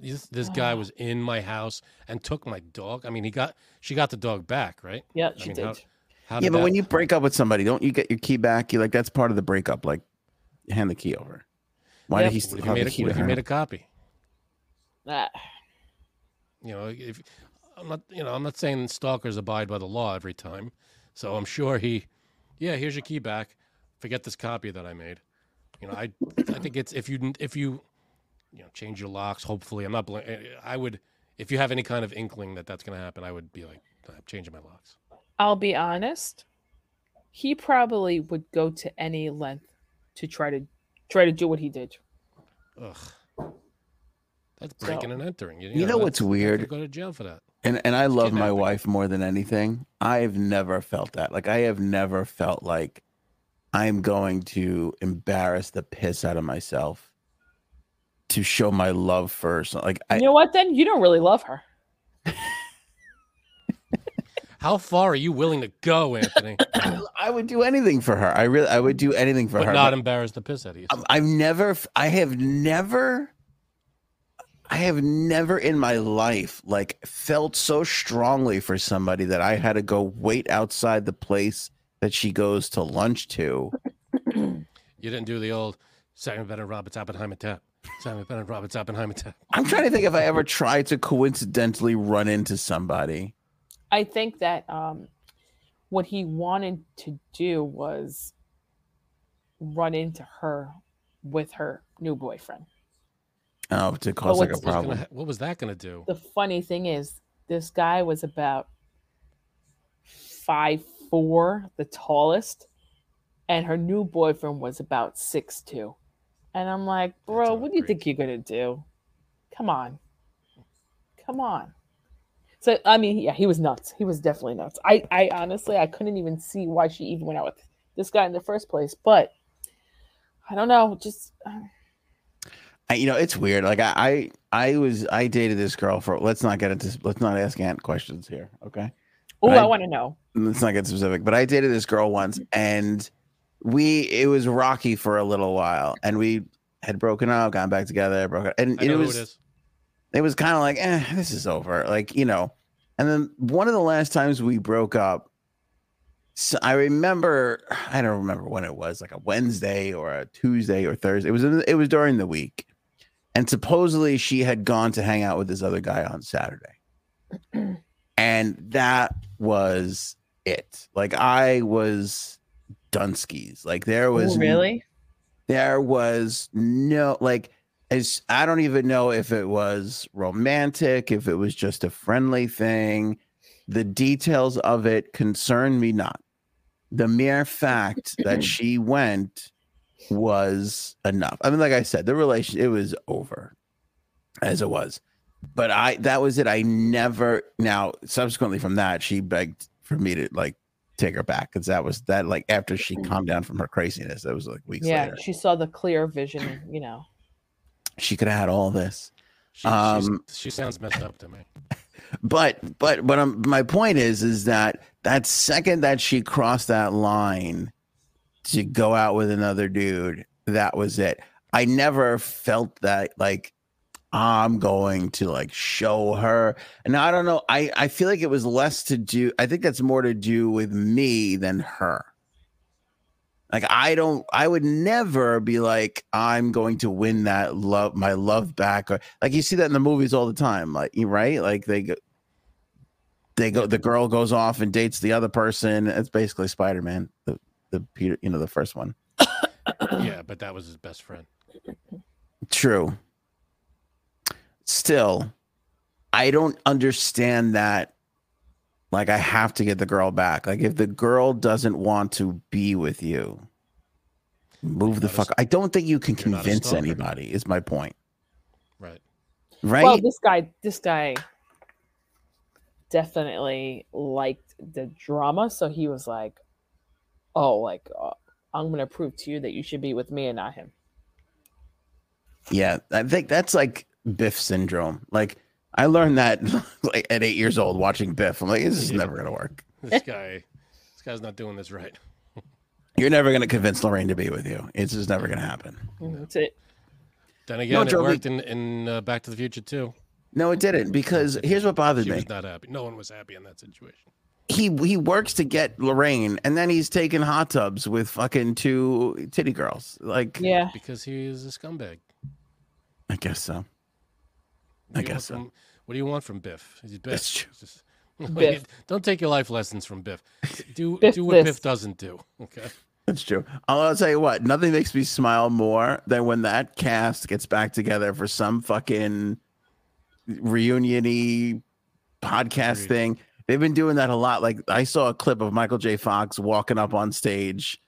This, this guy was in my house and took my dog. I mean, he got she got the dog back, right? Yeah, I she mean, did. how- How Yeah, did but when you break up with somebody, don't you get your key back? You like that's part of the breakup. Like, hand the key over. Why Yep. did he what still have he the made, key a, what to if he made a copy? Ah, You know, if I'm not, you know, I'm not saying stalkers abide by the law every time. So I'm sure he, yeah, here's your key back. Forget this copy that I made. You know, I, I think it's if you if you, you know, change your locks. Hopefully, I'm not. Bl- I would, if you have any kind of inkling that that's going to happen, I would be like, I'm changing my locks. I'll be honest. He probably would go to any length to try to try to do what he did. Ugh, that's breaking So- and entering. You, You know what's that's- you weird? Go to jail for that. And and I love my wife more than anything. I've never felt that. Like I have never felt like I'm going to embarrass the piss out of myself to show my love first. Like I you know what? Then you don't really love her. How far are you willing to go, Anthony? I would do anything for her. I really, I would do anything for but her. not but embarrass the piss out of you. I've never, I have never, I have never in my life like felt so strongly for somebody that I had to go wait outside the place that she goes to lunch to. You didn't do the old Simon Bennett Roberts Oppenheimer tap. Simon Bennett Roberts Oppenheimer tap. I'm trying to think if I ever tried to coincidentally run into somebody. I think that um, what he wanted to do was run into her with her new boyfriend. Oh, to cause like a What was, problem. gonna, what was that going to do? The funny thing is, this guy was about five four, the tallest, and her new boyfriend was about six two. And I'm like, bro, what do you great. think you're gonna do? Come on, come on. So I mean, yeah, he was nuts. He was definitely nuts. I, I honestly, I couldn't even see why she even went out with this guy in the first place. But I don't know, just uh, I, you know, it's weird. Like I, I, I was, I dated this girl for. Let's not get into. Let's not ask Ant questions here. Okay. oh, Right. I want to know. let's not get specific, but I dated this girl once and we it was rocky for a little while and we had broken up, gotten back together, broken and I it know was who it was kind of like, eh, this is over. Like, you know. And then one of the last times we broke up, so I remember I don't remember when it was, like a Wednesday or a Tuesday or Thursday. It was it was during the week. And supposedly she had gone to hang out with this other guy on Saturday. and that was it. Like I was Dunskies. Like there was Oh, really? there was no like I don't even know if it was romantic, if it was just a friendly thing. The details of it concern me not. The mere fact that she went was enough. I mean, like I said, the relation it was over as it was. But I that was it. I never now subsequently from that, she begged for me to like take her back because that was that like after she calmed down from her craziness. That was like weeks Yeah, later. she saw the clear vision, you know. She could have had all this. She, Um, she sounds messed up to me. But but but um, my point is is that that second that she crossed that line to go out with another dude, that was it. I never felt that like I'm going to like show her. And I don't know. I I feel like it was less to do. I think that's more to do with me than her. Like I don't. I would never be like I'm going to win that love, my love back, or like you see that in the movies all the time. Like you right, like they go, they go. The girl goes off and dates the other person. It's basically Spider Man, the the Peter, you know, the first one. Yeah, but that was his best friend. True. Still, I don't understand that. Like, I have to get the girl back. Like, if the girl doesn't want to be with you, move the not a fuck. I don't think you can you're not a convince stalker. anybody. Is my point, Right. right? Well, this guy, this guy definitely liked the drama, so he was like, "Oh, like uh, I'm gonna prove to you that you should be with me and not him." yeah, I think that's like Biff syndrome. Like, I learned that like at eight years old watching Biff. I'm like, this is Yeah. never gonna work. This guy, this guy's not doing this right. You're never gonna convince Lorraine to be with you. It's just never gonna happen. That's it. Then again, it Joe, we- worked in in uh, Back to the Future too. No, it didn't. Because here's what bothered She me. was not happy. No one was happy in that situation. he he works to get Lorraine, and then he's taking hot tubs with fucking two titty girls. Like, Yeah, because he is a scumbag. I guess so. What I do you want guess so. From, what do you want from Biff? He's Biff. That's true. Just- Biff. Don't take your life lessons from Biff. Do Biff do what this. Biff doesn't do. Okay. That's true. I'll, I'll tell you what. Nothing makes me smile more than when that cast gets back together for some fucking reuniony podcast Agreed. thing. They've been doing that a lot. Like I saw a clip of Michael J. Fox walking up on stage,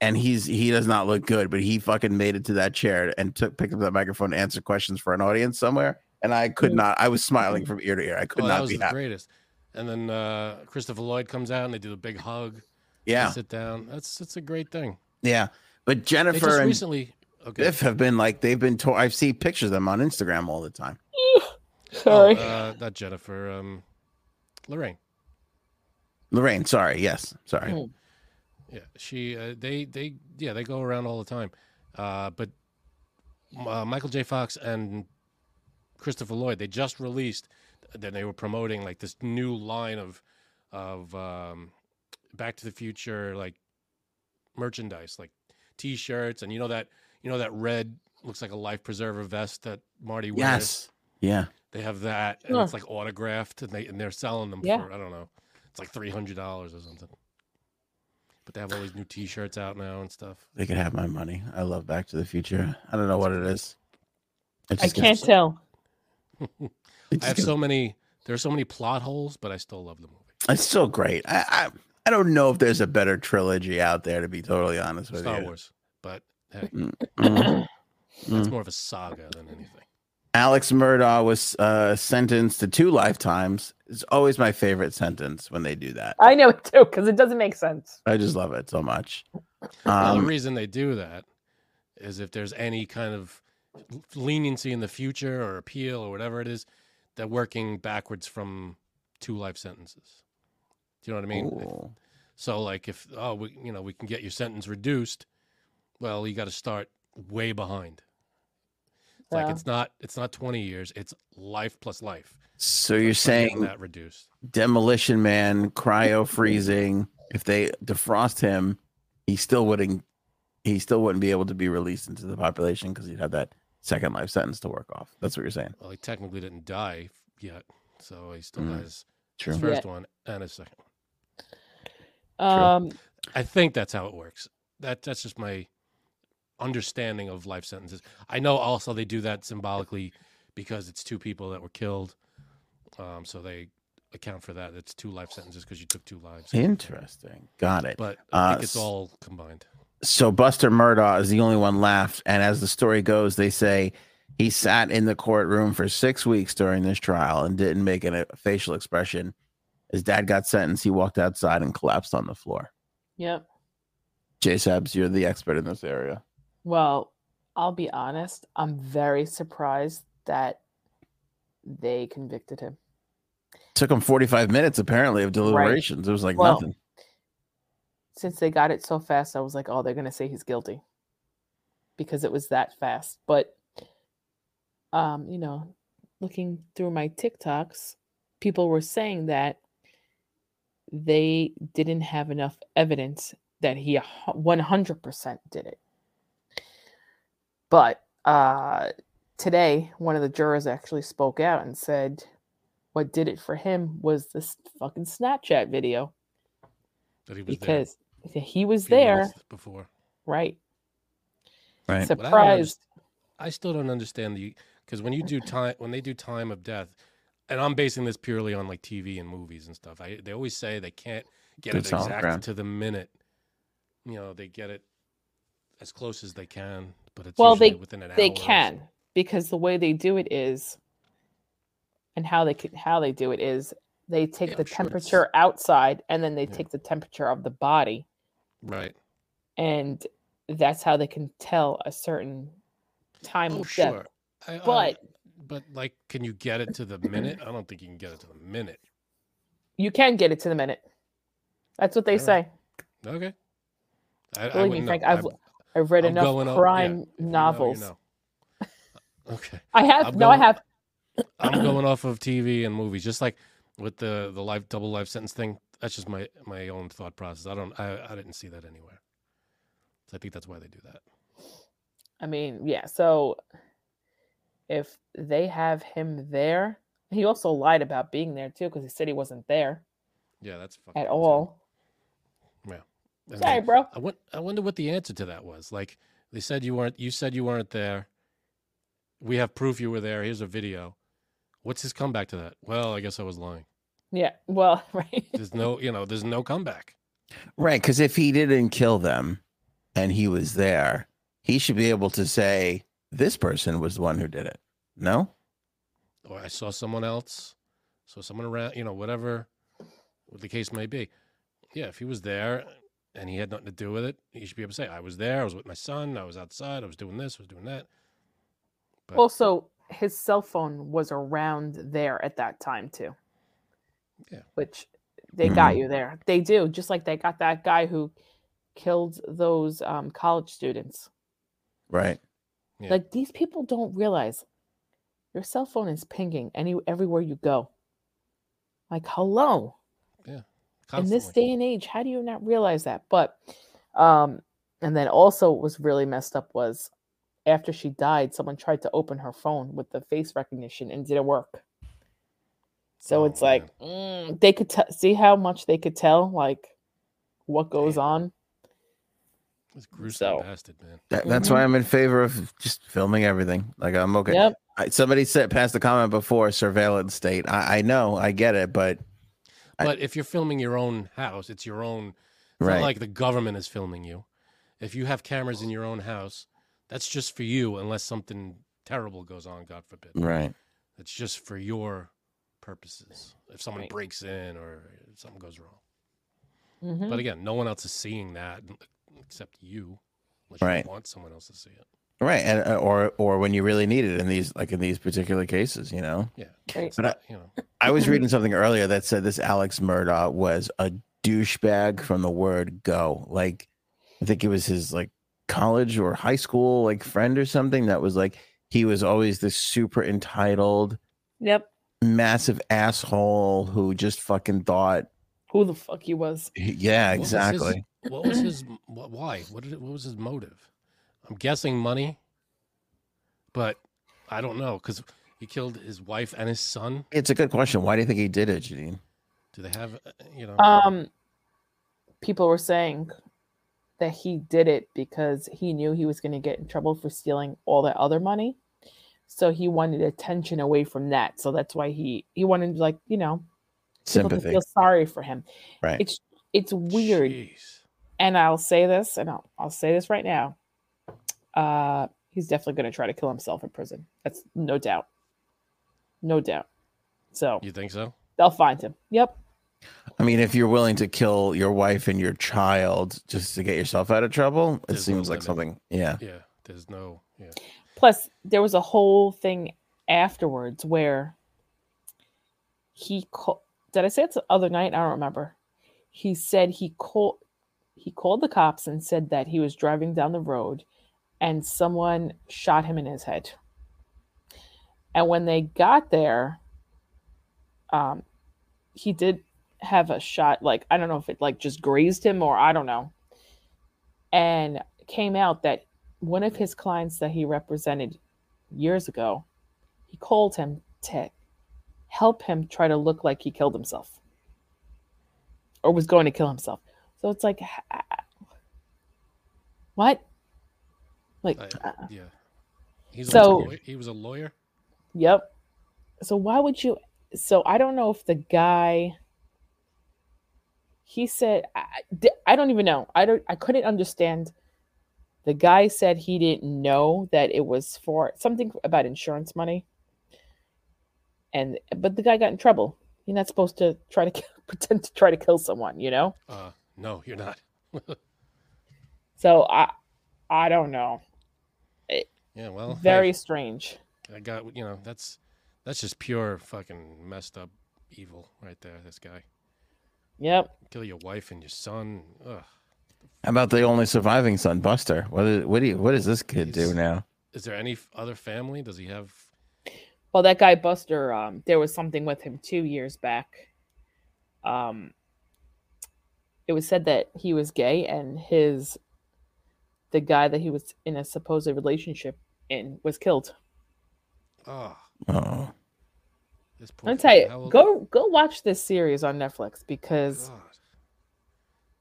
and he's he does not look good, but he fucking made it to that chair and took picked up that microphone to answer questions for an audience somewhere. And I could not. I was smiling from ear to ear. I could Oh, that not was be the happy. greatest. And then uh, Christopher Lloyd comes out and they do a big hug. Yeah, Sit down. That's that's a great thing. yeah. But Jennifer and recently. Okay. Biff have been like they've been. To- I see pictures of them on Instagram all the time. Oh, sorry. uh, not Jennifer. Um, Lorraine. Lorraine. Sorry. Yes. Sorry. Mm. Yeah, she uh, they they yeah they go around all the time, uh, but uh, Michael J. Fox and Christopher Lloyd they just released that they were promoting like this new line of of um, Back to the Future like merchandise like T-shirts and you know that you know that red looks like a life preserver vest that Marty wears. Yes. Yeah. They have that, and Huh. it's like autographed, and they and they're selling them Yeah. for I don't know, it's like three hundred dollars or something. But they have all these new T-shirts out now and stuff. They could have my money. I love Back to the Future. I don't know what it is. It I can't gets- tell. I just have gets- so many. There are so many plot holes, but I still love the movie. It's still great. I, I I don't know if there's a better trilogy out there. To be totally honest with Star you. Wars, but hey, that's more of a saga than anything. Alex Murdaugh was uh, sentenced to two lifetimes. It's always my favorite sentence when they do that. I know it too because it doesn't make sense. I just love it so much. Well, the Um, reason they do that is if there's any kind of leniency in the future or appeal or whatever it is, they're working backwards from two life sentences. Do you know what I mean? If- ooh. So like if oh we you know we can get your sentence reduced, well you got to start way behind. It's like it's not it's not 20 years, it's life plus life. So you're saying that reduced. Demolition Man cryo freezing? If they defrost him, he still wouldn't. He still wouldn't be able to be released into the population because he'd have that second life sentence to work off. That's what you're saying. Well, he technically didn't die yet, so he still Mm, has True. his first one and his second one. Um, I think that's how it works. That that's just my understanding of life sentences. I know also they do that symbolically because it's two people that were killed, um, so they account for that. It's two life sentences because you took two lives. Interesting. Got it. But I think Uh, it's all combined. so Buster Murdaugh is the only one left. And as the story goes, they say he sat in the courtroom for six weeks during this trial and didn't make a facial expression. His dad got sentenced. He walked outside and collapsed on the floor. yep. Jay Sabs, you're the expert in this area. Well, I'll be honest. I'm very surprised that they convicted him. Took him 45 minutes apparently of deliberations. It was like Well, nothing. Since they got it so fast, I was like, oh, they're going to say he's guilty because it was that fast. But, um, you know, looking through my TikToks, people were saying that they didn't have enough evidence that he 100% did it. But uh, today, one of the jurors actually spoke out and said what did it for him was this fucking Snapchat video That he was because he was there there, before. right? Right. What I Surprised. I still don't understand the because when you do time when they do time of death, and I'm basing this purely on like TV and movies and stuff. I they always say they can't get Do it it exact hologram. to the minute. You know, they get it as close as they can, but it's Well, usually they- within an hour. They or so. Because the way they do it is, and how they can, how they do it is they take Yeah, the sure it's- temperature outside and then they Yeah. take the temperature of the body, Right. and that's how they can tell a certain time Oh, of death. sure. I- I- But but like, can you get it to the minute? I don't think you can get it to the minute. you can get it to the minute. That's what they say. Okay. I, I Believe me, Frank, know. I've I've read I'm enough going off- yeah, crime you know, you novels. know. Okay. I have I'm no, I have. I'm going off of TV and movies, just like with the the life double life sentence thing. That's just my my own thought process. I don't. I, I didn't see that anywhere. So I think that's why they do that. I mean, yeah. So if they have him there, he also lied about being there too because he said he wasn't there Yeah, that's fucking at insane. all. And Sorry, bro. I won- I wonder what the answer to that was. Like they said you weren't. You said you weren't there. We have proof you were there. Here's a video. What's his comeback to that? Well, I guess I was lying. Yeah. Well, right. There's no, you know, there's no comeback. Right. Because if he didn't kill them and he was there, he should be able to say, this person was the one who did it. No? or I saw someone else, So someone around, you know, whatever what the case may be. Yeah, if he was there and he had nothing to do with it, he should be able to say, I was there, I was with my son, I was outside, I was doing this, I was doing that. But Also, his cell phone was around there at that time too. Yeah. Which They got Mhm. you there. They do, just like they got that guy who killed those um, college students. Right. Yeah. Like these people don't realize your cell phone is pinging any everywhere you go. Like hello. Yeah. In this day and age how do you not realize that but um and then also what was really messed up was after she died someone tried to open her phone with the face recognition and didn't work so Oh, it's like mm, they could t- see how much they could tell like what goes Damn. on This gruesome So- bastard, man. That, that's why I'm in favor of just filming everything. Like I'm okay. yep I, somebody said passed the comment before surveillance state. I, I know, I get it, but I- But if you're filming your own house, it's your own. It's right, not like the government is filming you. If you have cameras in your own house, that's just for you, unless something terrible goes on. God forbid. right. It's just for your purposes. If someone Right. breaks in or something goes wrong. Mhm. But again, no one else is seeing that except you, unless Right. you want someone else to see it. Right, and uh, or or when you really need it in these like in these particular cases, you know. Yeah, Right. But I- you know, I was reading something earlier that said this Alex Murdaugh was a douchebag from the word go. Like, I think it was his like college or high school like friend or something that was like he was always this super entitled, yep massive asshole who just fucking thought, who the fuck he was yeah, What was his- exactly. what was his? Why? What did? It, what was his motive? I'm guessing money, but I don't know because he killed his wife and his son. It's a good question. Why do you think he did it, Janine? Do they have? uh, You know, um people were saying that he did it because he knew he was going to get in trouble for stealing all that other money. So he wanted attention away from that. So that's why he he wanted like you know people to Sympathy. feel sorry for him. Right. it's it's weird. Jeez. and i'll say this and i'll, I'll say this right now. Uh he's definitely going to try to kill himself in prison. That's no doubt. No doubt. So You think so? they'll find him. Yep I mean, if you're willing to kill your wife and your child just to get yourself out of trouble, it There's no seems like limit. something. Yeah. Yeah. There's no. Yeah. Plus, there was a whole thing afterwards where he called. Did I say it's the other night? I don't remember. He said he called. He called the cops and said that he was driving down the road, and someone shot him in his head. And when they got there, um, he did have a shot. Like I don't know if it like just grazed him or I don't know. And came out that one of his clients that he represented years ago, he called him to help him try to look like he killed himself or was going to kill himself. So it's like, what? Like, uh, yeah. He's So- a lawyer. he was a lawyer. yep. So why would you? So I don't know if the guy. He said, I, I- I don't even know. I don't. I couldn't understand. The guy said he didn't know that it was for something about insurance money. And but the guy got in trouble. You're not supposed to try to kill, pretend to try to kill someone, you know. Uh, no, you're not. So I, I don't know. Yeah. Well, Very strange. I got. You know, that's that's just pure fucking messed up evil right there. This guy Yep. kill your wife and your son. Ugh. How about the only surviving son, Buster? What is, what do you, what does this kid do now? Is there any other family? Does he have? Well, that guy Buster, um, there was something with him two years back. Um, it was said that he was gay, and his the guy that he was in a supposed relationship in was killed. Oh, Oh, this poor. I'll tell you, How old- go go watch this series on Netflix because God.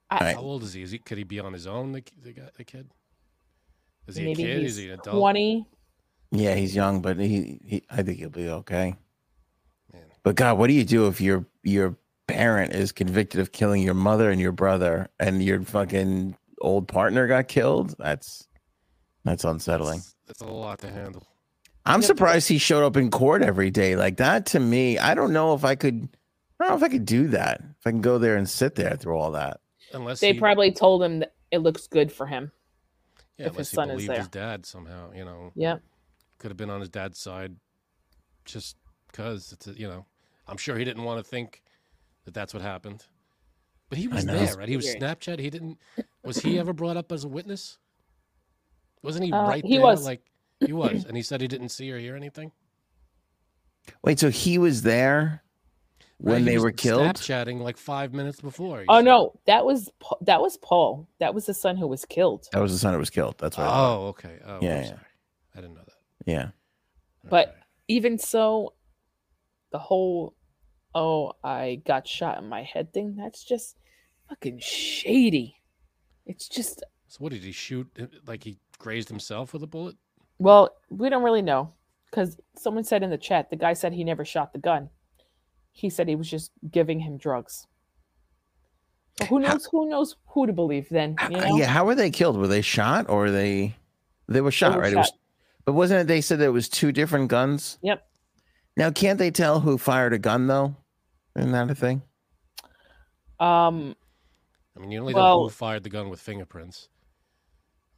I, Right. How old is he? Is he? Could he be on his own? The the, guy, the kid. Is he maybe a kid? Is he an adult? twenty. yeah, he's young, but he, he I think he'll be okay. Man. But God, what do you do if your your parent is convicted of killing your mother and your brother, and your fucking old partner got killed? That's that's unsettling. That's, that's a lot to handle. I'm surprised he showed up in court every day like that. To me, I don't know if I could. I don't know if I could do that. If I can go there and sit there through all that. Unless They he, probably told him that it looks good for him. yeah, if unless his he son is there. his dad somehow. You know, Yep. could have been on his dad's side, just because it's a, you know. I'm sure he didn't want to think that that's what happened. But he was know. there, right? He was Snapchat. He didn't. Was he ever brought up as a witness? Wasn't he Uh, right he there? was. Like he was, and he said he didn't see or hear anything. Wait, so he was there Right, when he they was were killed? Snapchatting like five minutes before. Oh said. no, that was that was Paul. That was the son who was killed. That was the son who was killed. That's right. Oh, okay. Oh, Yeah, I'm yeah. sorry. I didn't know that. Yeah. But Okay. even so, the whole "oh, I got shot in my head" thing, that's just fucking shady. It's just so what did he shoot? Like he grazed himself with a bullet? Well, we don't really know because someone said in the chat the guy said he never shot the gun. He said he was just giving him drugs. So who How- knows? Who knows who to believe then? You know? Yeah. How were they killed? Were they shot or they? They were shot, were right? It was, but wasn't it? They said there was two different guns. Yep. Now, can't they tell who fired a gun though? Isn't that a thing? Um, I mean, you only know who fired the gun with fingerprints.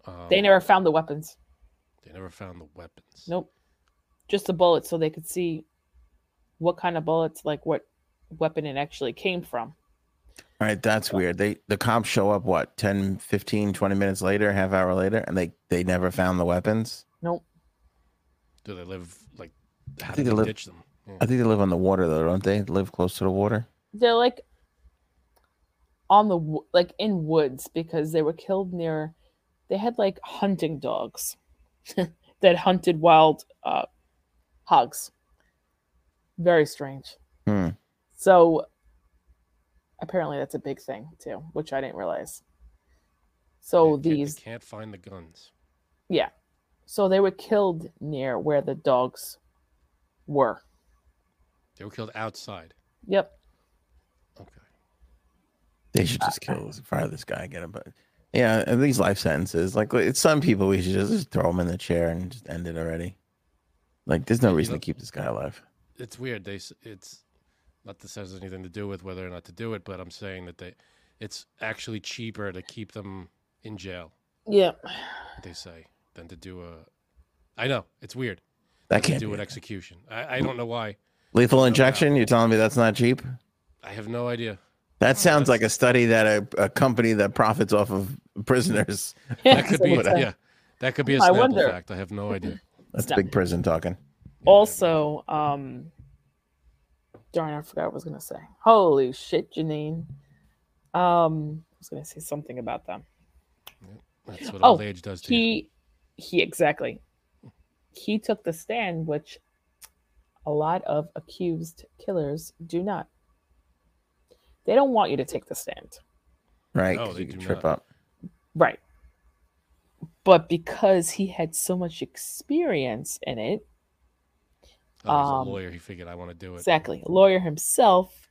Um, they never found the weapons. They never found the weapons. Nope. Just the bullets so they could see what kind of bullets, like what weapon it actually came from. All right, that's weird. They the cops show up what 10, 15, 20 minutes later, half hour later, and they they never found the weapons. Nope. Do they live like? How think did they they live- ditch them? Yeah. I think they live on the water though, don't they? Live close to the water. They're like on the like in woods because they were killed near they had like hunting dogs that hunted wild uh hogs. Very strange. Hmm. So apparently that's a big thing too, which I didn't realize. So They can't- these they can't find the guns. Yeah. So they were killed near where the dogs were. They were killed outside. Yep. Okay. They should just kill fire this guy, get him. But yeah, uh, these life sentences, like it's some people, we should just, just throw them in the chair and just end it already. Like, there's no Yeah, you reason to keep this guy alive. It's weird. They it's not this has anything to do with whether or not to do it, but I'm saying that they it's actually cheaper to keep them in jail. Yeah. They say than to do a. I know it's weird. That can't do an execution. I, I don't know why. lethal injection. You're telling me that's not cheap? I have no idea. That sounds like a study that a, a company that profits off of prisoners. That could be So, yeah. That could be a I Snapple wonder. fact. I have no idea. That's Stop. big prison talking. Also, um darn, I forgot what I was gonna say. Holy shit, Janine. Um I was gonna say something about them. That's what Oh, old age does to you. He he exactly. He took the stand, which a lot of accused killers do not. They don't want you to take the stand. Right? No, 'cause they you can trip not. up. Right. But because he had so much experience in it, Oh, um, a lawyer. He figured I want to do it. exactly, a lawyer himself,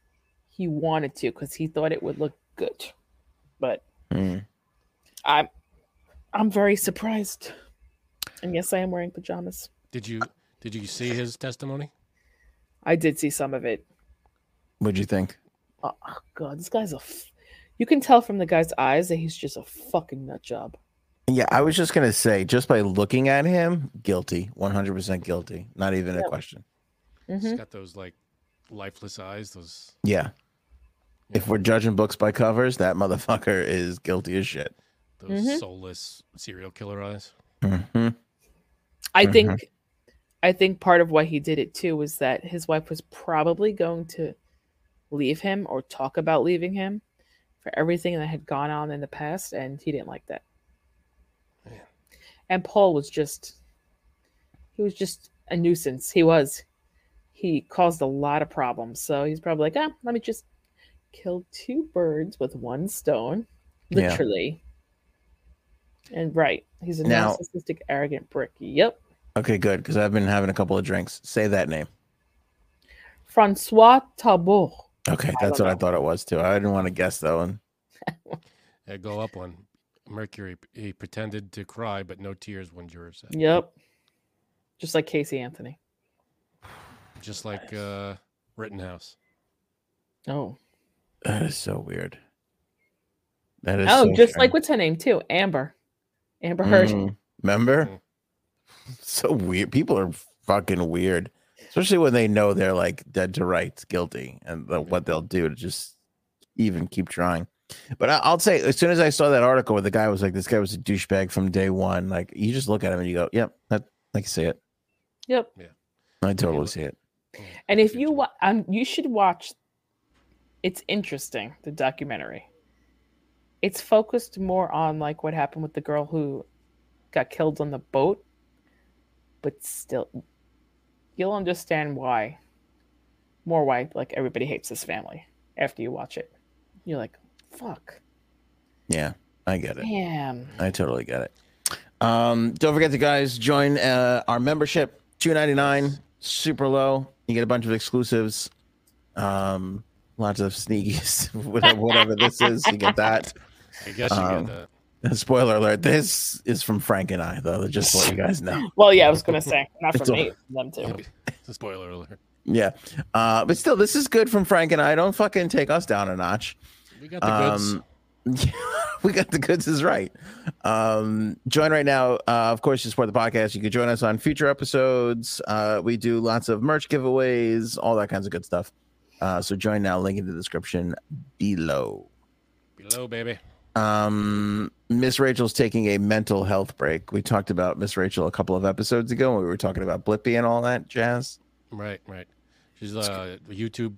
he wanted to because he thought it would look good. But Hmm. I'm I'm very surprised. And yes, I am wearing pajamas. Did you did you see his testimony? I did see some of it. What'd you think? Oh, god, this guy's a. F- you can tell from the guy's eyes that he's just a fucking nut job. Yeah, I was just gonna say, just by looking at him, guilty, one hundred percent guilty. Not even a Yeah. question. Mhm. He's got those like lifeless eyes. Those Yeah. If we're judging books by covers, that motherfucker is guilty as shit. those Mhm. soulless serial killer eyes. hmm I think I think part of why he did it too was that his wife was probably going to leave him or talk about leaving him for everything that had gone on in the past and he didn't like that. Man. And Paul was just he was just a nuisance. He was. He caused a lot of problems. So he's probably like, ah, let me just kill two birds with one stone. Yeah. Literally. And right. He's a Now- narcissistic, arrogant brick. Yep. Okay, good, because I've been having a couple of drinks. Say that name. Francois Tabot. Okay, that's don't what I thought it was too. I didn't want to guess that one. Yeah, go up one. Mercury. He pretended to cry, but no tears when jurors said. Yep. Just like Casey Anthony. Just like uh, Rittenhouse. Oh. That is so weird. That is Oh, so just strange. like what's her name too? Amber. Amber Heard. Mhm. Remember? Mm. So weird. People are fucking weird, especially when they know they're like dead to rights, guilty, and the, what they'll do to just even keep trying. But I, I'll say, as soon as I saw that article where the guy was like, "This guy was a douchebag from day one," like you just look at him and you go, "Yep, that I can see it. Yep. Yeah. I totally look- see it." And if you wa- um, you should watch. It's interesting the documentary. It's focused more on like what happened with the girl who got killed on the boat, but still, you'll understand why. More why like everybody hates this family after you watch it. You're like, fuck, Yeah, I get it. damn. I totally get it. Um, don't forget to guys join uh, our membership, two ninety nine, super low. You get a bunch of exclusives, um, lots of sneakies, whatever, whatever this is. You get that. I guess you Um, get that. Spoiler alert: This is from Frank and I, though. Just to let you guys know. Well, yeah, I was gonna say not from all- me, from them too. It's a spoiler alert. Yeah, uh, but still, this is good from Frank and I. Don't fucking take us down a notch. We got the goods. Um, we got the goods is right. Um, join right now. Uh, of course, you support the podcast. You can join us on future episodes. Uh, we do lots of merch giveaways, all that kinds of good stuff. Uh, so join now. Link in the description below. Below, baby. Um, Miss Rachel's taking a mental health break. We talked about Miss Rachel a couple of episodes ago when we were talking about Blippi and all that jazz. Right, right. She's uh, a YouTube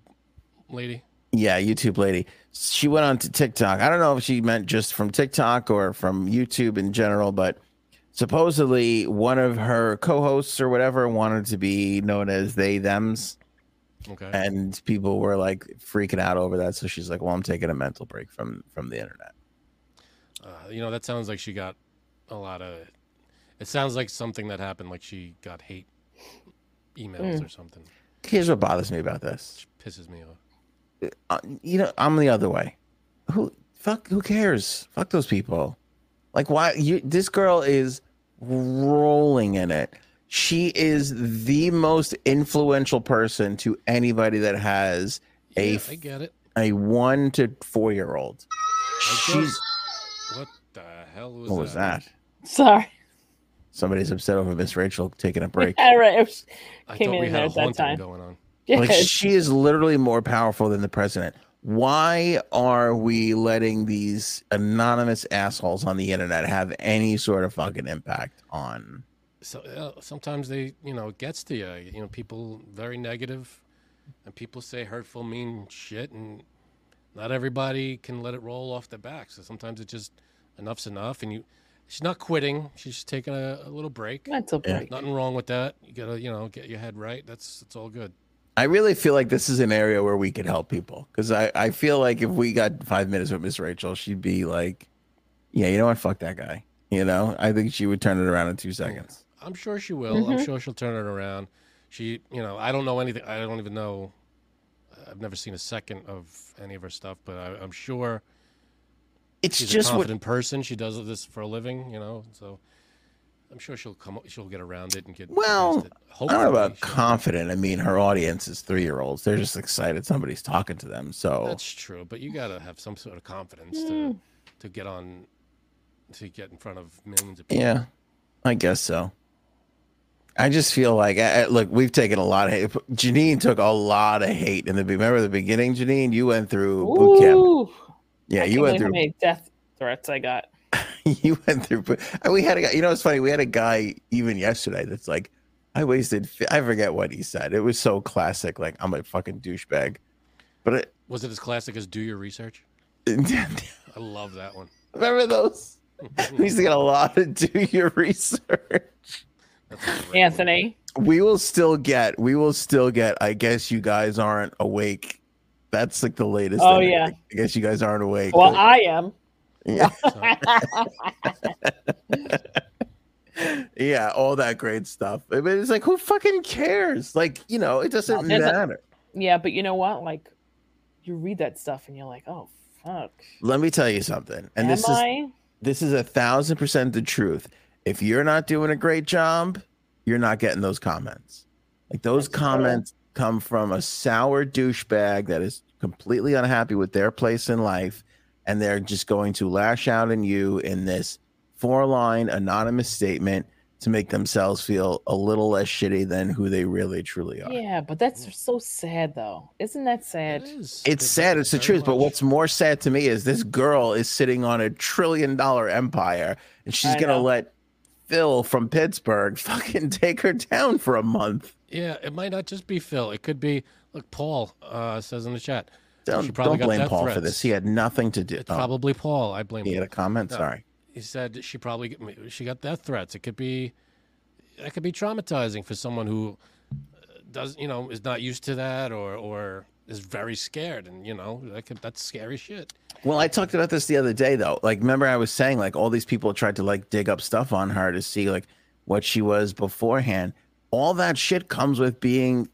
lady. Yeah, YouTube lady. She went on to TikTok. I don't know if she meant just from TikTok or from YouTube in general, but supposedly one of her co-hosts or whatever wanted to be known as they them's Okay. and people were like freaking out over that. So she's like, "Well, I'm taking a mental break from from the internet." Uh, you know, that sounds like she got a lot of. It sounds like something that happened, like she got hate emails Mm. or something. Here's what bothers me about this. Which pisses me off. uh, you know, I'm the other way. Who fuck? Who cares? Fuck those people. Like, why? You this girl is rolling in it. She is the most influential person to anybody that has a Yeah, I get it. a one to four year old. I She's guess- What the hell was, what was that? Sorry. Somebody's upset over Miss Rachel taking a break. All right. it was- I Came thought in we had a at that haunting time. going on. Like she is literally more powerful than the president. Why are we letting these anonymous assholes on the internet have any sort of fucking impact on? So uh, sometimes they, you know, it gets to you. You know, people very negative, and people say hurtful, mean shit, and not everybody can let it roll off their back. So sometimes it's just enough's enough, and you. She's not quitting. She's just taking a, a little break. mental Yeah. break. Nothing wrong with that. You gotta, you know, get your head right. That's that's all good. I really feel like this is an area where we could help people because I, I feel like if we got five minutes with Miss Rachel, she'd be like, yeah, you know what? Fuck that guy. You know, I think she would turn it around in two seconds. I'm sure she will. I'm Mhm. sure she'll turn it around. She, you know, I don't know anything. I don't even know. I've never seen a second of any of her stuff, but I, I'm sure It's she's just a what confident person. She does this for a living, you know. So I'm sure she'll come. She'll get around it and get. Well. I don't know about confident. I mean, her audience is three year olds. They're just excited somebody's talking to them. So That's true, but you gotta have some sort of confidence Mm. to to get on, to get in front of millions of people. Yeah, I guess so. I just feel like, I, I- look, we've taken a lot of hate. Janine took a lot of hate in the be- remember the beginning. Janine, you went through boot camp. Ooh, Yeah, I you went believe how through. many death threats I got. you went through. and We had a guy. You know, it's funny. We had a guy even yesterday that's like, I wasted. I forget what he said. It was so classic. Like I'm a fucking douchebag. But it, Was it as classic as "Do Your Research"? I love that one. remember those? We used to get a lot of do your research. That's a great one. Anthony. we will still get we will still get i guess you guys aren't awake that's like the latest Oh, thing. yeah. i guess you guys aren't awake Well, Like, I am. yeah yeah all that great stuff I mean, it's like who fucking cares like you know it doesn't There's a- matter yeah, but you know what? Like, you read that stuff and you're like, oh fuck. let me tell you something and Am this is I? this is a thousand percent the truth if you're not doing a great job you're not getting those comments like those That's true. comments come from a sour douchebag that is completely unhappy with their place in life and they're just going to lash out on you in this four line anonymous statement to make themselves feel a little less shitty than who they really truly are. Yeah, but that's so sad though. Isn't that sad? It is. It's It- sad, it's the very truth. But what's more sad to me is this girl is sitting on a trillion dollar empire and she's gonna let Phil from Pittsburgh fucking take her down for a month. Yeah, it might not just be Phil. It could be. Look, Paul uh, says in the chat. Don't, probably don't blame Paul for this. He had nothing to do. It's oh, probably Paul. I blame. he had a comment. No. Sorry. He said she probably she got death threats. It could be that could be traumatizing for someone who uh, does you know is not used to that or or is very scared and you know that could that's scary shit. Well, I talked about this the other day though. Like, remember I was saying like all these people tried to like dig up stuff on her to see like what she was beforehand. All that shit comes with being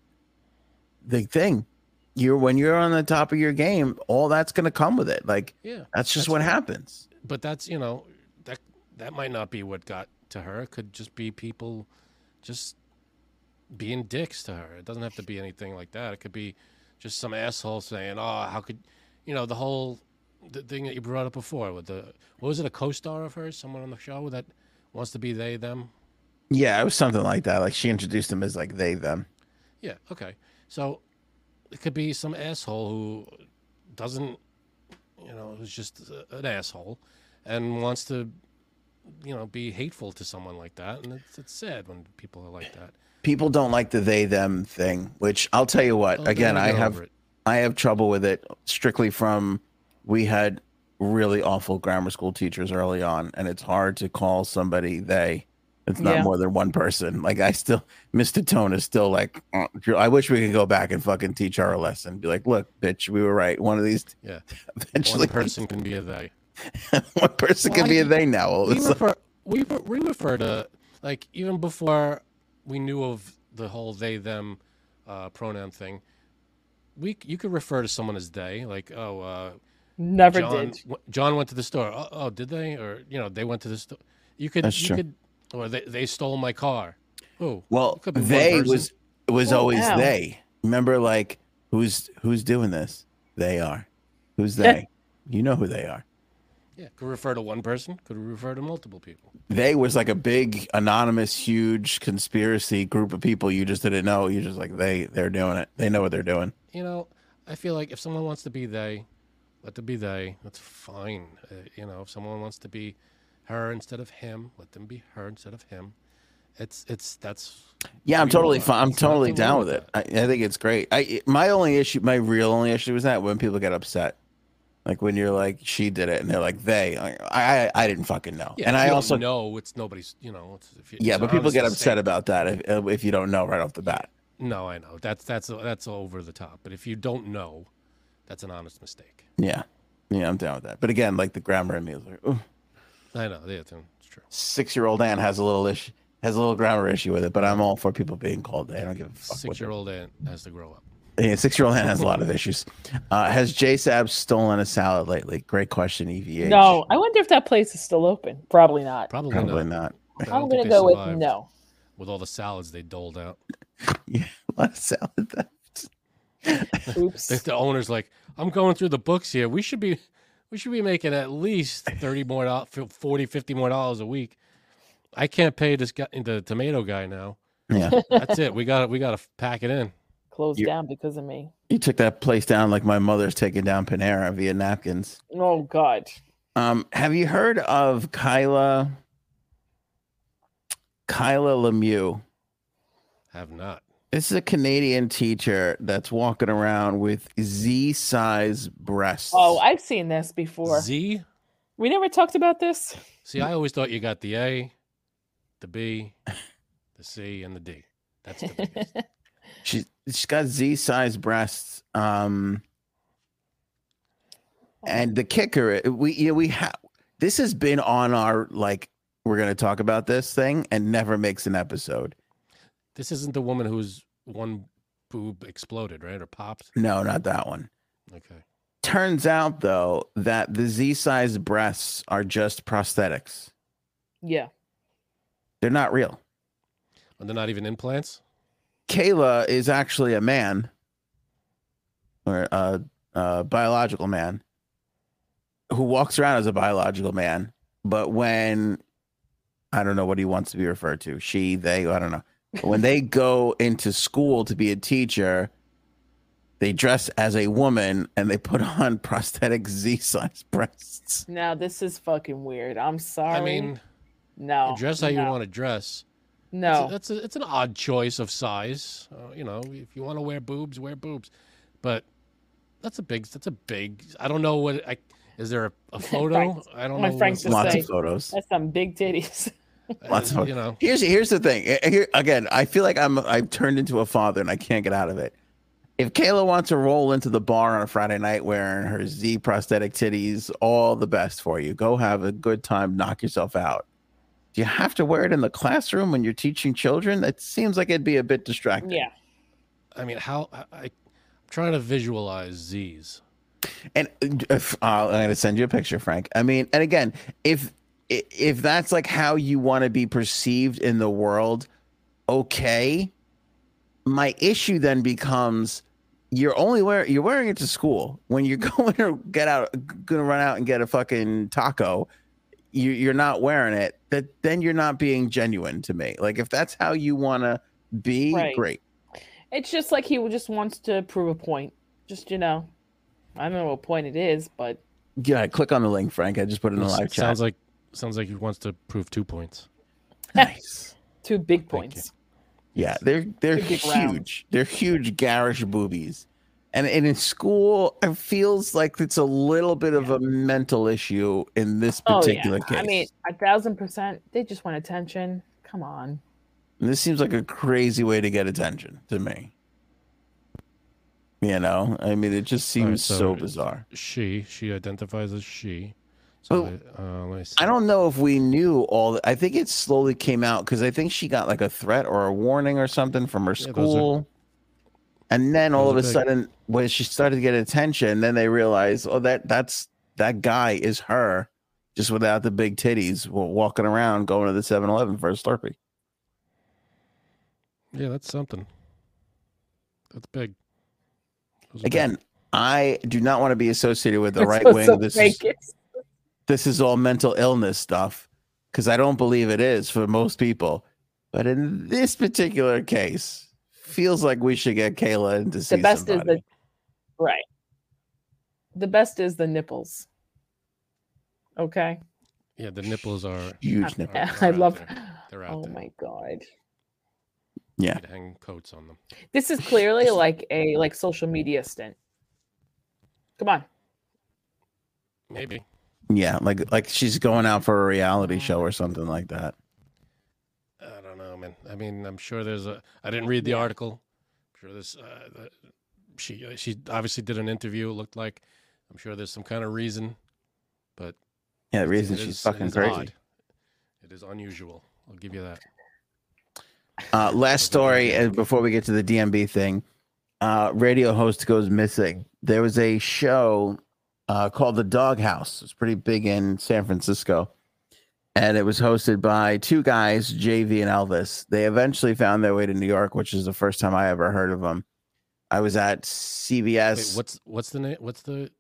the thing. You're when you're on the top of your game, all that's gonna come with it. Like Yeah, that's just That's what fine. happens. but that's you know that that might not be what got to her. It could just be people just being dicks to her. It doesn't have to be anything like that. It could be just some asshole saying, "Oh, how could you know the whole the thing that you brought up before with the what was it a co-star of hers, someone on the show that wants to be they them." Yeah, it was something like that. Like she introduced them as like they them. Yeah, okay. So it could be some asshole who doesn't, you know, who's just uh, an asshole and wants to, you know, be hateful to someone like that. And it's, it's sad when people are like that. People don't like the they them thing, which I'll tell you what. Oh, again, I have. I have trouble with it strictly from we had really awful grammar school teachers early on, and it's hard to call somebody they. It's not Yeah. more than one person. Like I still, Mr. Tone is still like, "Uh, I wish we could go back and fucking teach her a lesson. Be like, look, bitch, we were right. One of these, Yeah. eventually, One person can be a they. one person can Well, be a they now. All of a We sudden. refer, we, we refer to, like, even before we knew of the whole they them uh, pronoun thing, we you could refer to someone as they, like, oh, uh, Never John, did. w- John went to the store. Oh, oh, did they? Or you know, they went to the store. You could, That's you true. could, or they, they stole my car. Oh, Well, could be they was was Oh, always wow. they. Remember, like who's who's doing this? They are. Who's they? you know who they are. Yeah, could refer to one person. Could refer to multiple people. They was like a big anonymous, huge conspiracy group of people you just didn't know. You just like they they're doing it. They know what they're doing. You know, I feel like if someone wants to be they, let them be they. That's fine. Uh, you know, if someone wants to be her instead of him, let them be her instead of him. It's it's that's Yeah, I'm totally fine. I'm There's totally down with with it. I, I think it's great. I my only issue, my real only issue was that when people get upset, like when you're like she did it and they're like they. I I, I didn't fucking know. yeah. and I also know it's nobody's. You know, it's, if you, yeah, but people get upset about that if, uh, if you don't know right off the bat. No, I know that's that's that's over the top. But if you don't know, that's an honest mistake. Yeah, yeah, I'm down with that. But again, like the grammar in me is like, "Ooh." I know. Yeah, it's true. six year old Ann has a little issue, has a little grammar issue with it. But I'm all for people being called they. I don't give a fuck. Six year old aunt has to grow up. Yeah, six year old Ann has a lot of issues. Uh, has J Sab stolen a salad lately? Great question, EVH. No, I wonder if that place is still open. Probably not. Probably, probably not. not. I don't I'm gonna go with no. With all the salads they doled out, Yeah, a lot of salad. theft. Oops. the, the owner's like, "I'm going through the books here. We should be, we should be making at least thirty more, dollars, 40, 50 more dollars a week. I can't pay this guy, the tomato guy now. Yeah, That's it. We got, we got to pack it in. Closed You- down because of me. you took that place down like my mother's taking down Panera via napkins. Oh God. Um, have you heard of Kayla? Kayla Lemieux. Have not. This is a Canadian teacher that's walking around with Z-size breasts. Oh, I've seen this before. Z. We never talked about this. See, I always thought you got the A, the B, the C, and the D. That's the biggest. she's she's got Z-size breasts. Um, and the kicker, we yeah, we have this has been on our like we're gonna talk about this thing and never makes an episode. this isn't the woman whose one boob exploded, right, or popped. No, not that one. Okay. Turns out though that the Z-size breasts are just prosthetics. yeah. They're not real. And they're not even implants. Kayla is actually a man or a, a biological man who walks around as a biological man. But when I don't know what he wants to be referred to. She, they, I don't know. But when they go into school to be a teacher, they dress as a woman and they put on prosthetic Z-size breasts. Now this is fucking weird. I'm sorry. I mean, no. dress how you want to dress. No. That's a, it's an odd choice of size. Uh, you know, if you want to wear boobs, wear boobs. But that's a big. That's a big. I don't know what. I, is there a, a photo? Frank- I don't my know. Frank what's- just Lots say- of photos. That's some big titties. Lots of uh, you know. Here's here's the thing. Eh, Here again, I feel like I'm I've turned into a father and I can't get out of it. If Kayla wants to roll into the bar on a Friday night wearing her Z prosthetic titties, all the best for you. Go have a good time, knock yourself out. Do you have to wear it in the classroom when you're teaching children? That seems like it'd be a bit distracting. yeah. I mean, how I, I, I'm trying to visualize Z's. And if, uh, I'm going to send you a picture, Frank. I mean, and again, if if that's like how you want to be perceived in the world, okay. My issue then becomes you're only wearing you're wearing it to school when you're going to get out, going to run out and get a fucking taco. You, you're not wearing it. That then you're not being genuine to me. Like if that's how you want to be, Right. great. It's just like he just wants to prove a point. Just you know, I don't know what point it is, but Yeah, click on the link, Frank. I just put it in the It live chat. sounds like sounds like he wants to prove two points. nice. two big points. Yeah, they're they're Big, big round. huge. They're huge garish boobies. And, and in school, it feels like it's a little bit of a mental issue in this particular Oh particular yeah. case. I mean, a thousand percent. They just want attention. Come on. And this seems like a crazy way to get attention to me. You know, I mean, it just All right, seems so- so bizarre. She she identifies as she. So Oh, uh, let me see. I don't know if we knew all. The, I think it slowly came out because I think she got like a threat or a warning or something from her Yeah, those school. And then all of a big. sudden, when she started to get attention, then they realized, oh, that that's that guy is her, just without the big titties, walking around going to the 7-Eleven for a Slurpee. Yeah, that's something. That's big. Those are big. Again, I do not want to be associated with the It's right wing. this is It's- this is all mental illness stuff because I don't believe it is for most people. But in this particular case, feels like we should get Kayla in to see the best somebody. is the right. The best is the nipples. Okay. yeah, the nipples are. huge ah, I- nipple. They're I out love. there. They're out Oh there. my god. Yeah. You hang coats on them. This is clearly like a like social media stint. Come on. Maybe. Yeah, like like she's going out for a reality show or mm. something like that. I don't know, man. I mean, I'm sure there's a. I didn't read the Yeah. article. I'm sure this. Uh, she uh, she obviously did an interview. It looked like. I'm sure there's some kind of reason, but Yeah, the reason she's it fucking is crazy. odd. It is unusual. I'll give you that. Uh, last story, and before we get to the DMB thing, uh, radio host goes missing. There was a show uh, called The Doghouse. It's pretty big in San Francisco, and it was hosted by two guys, JV and Elvis. They eventually found their way to New York, which is the first time I ever heard of them. I was at CBS. Wait, what's what's the name? What's the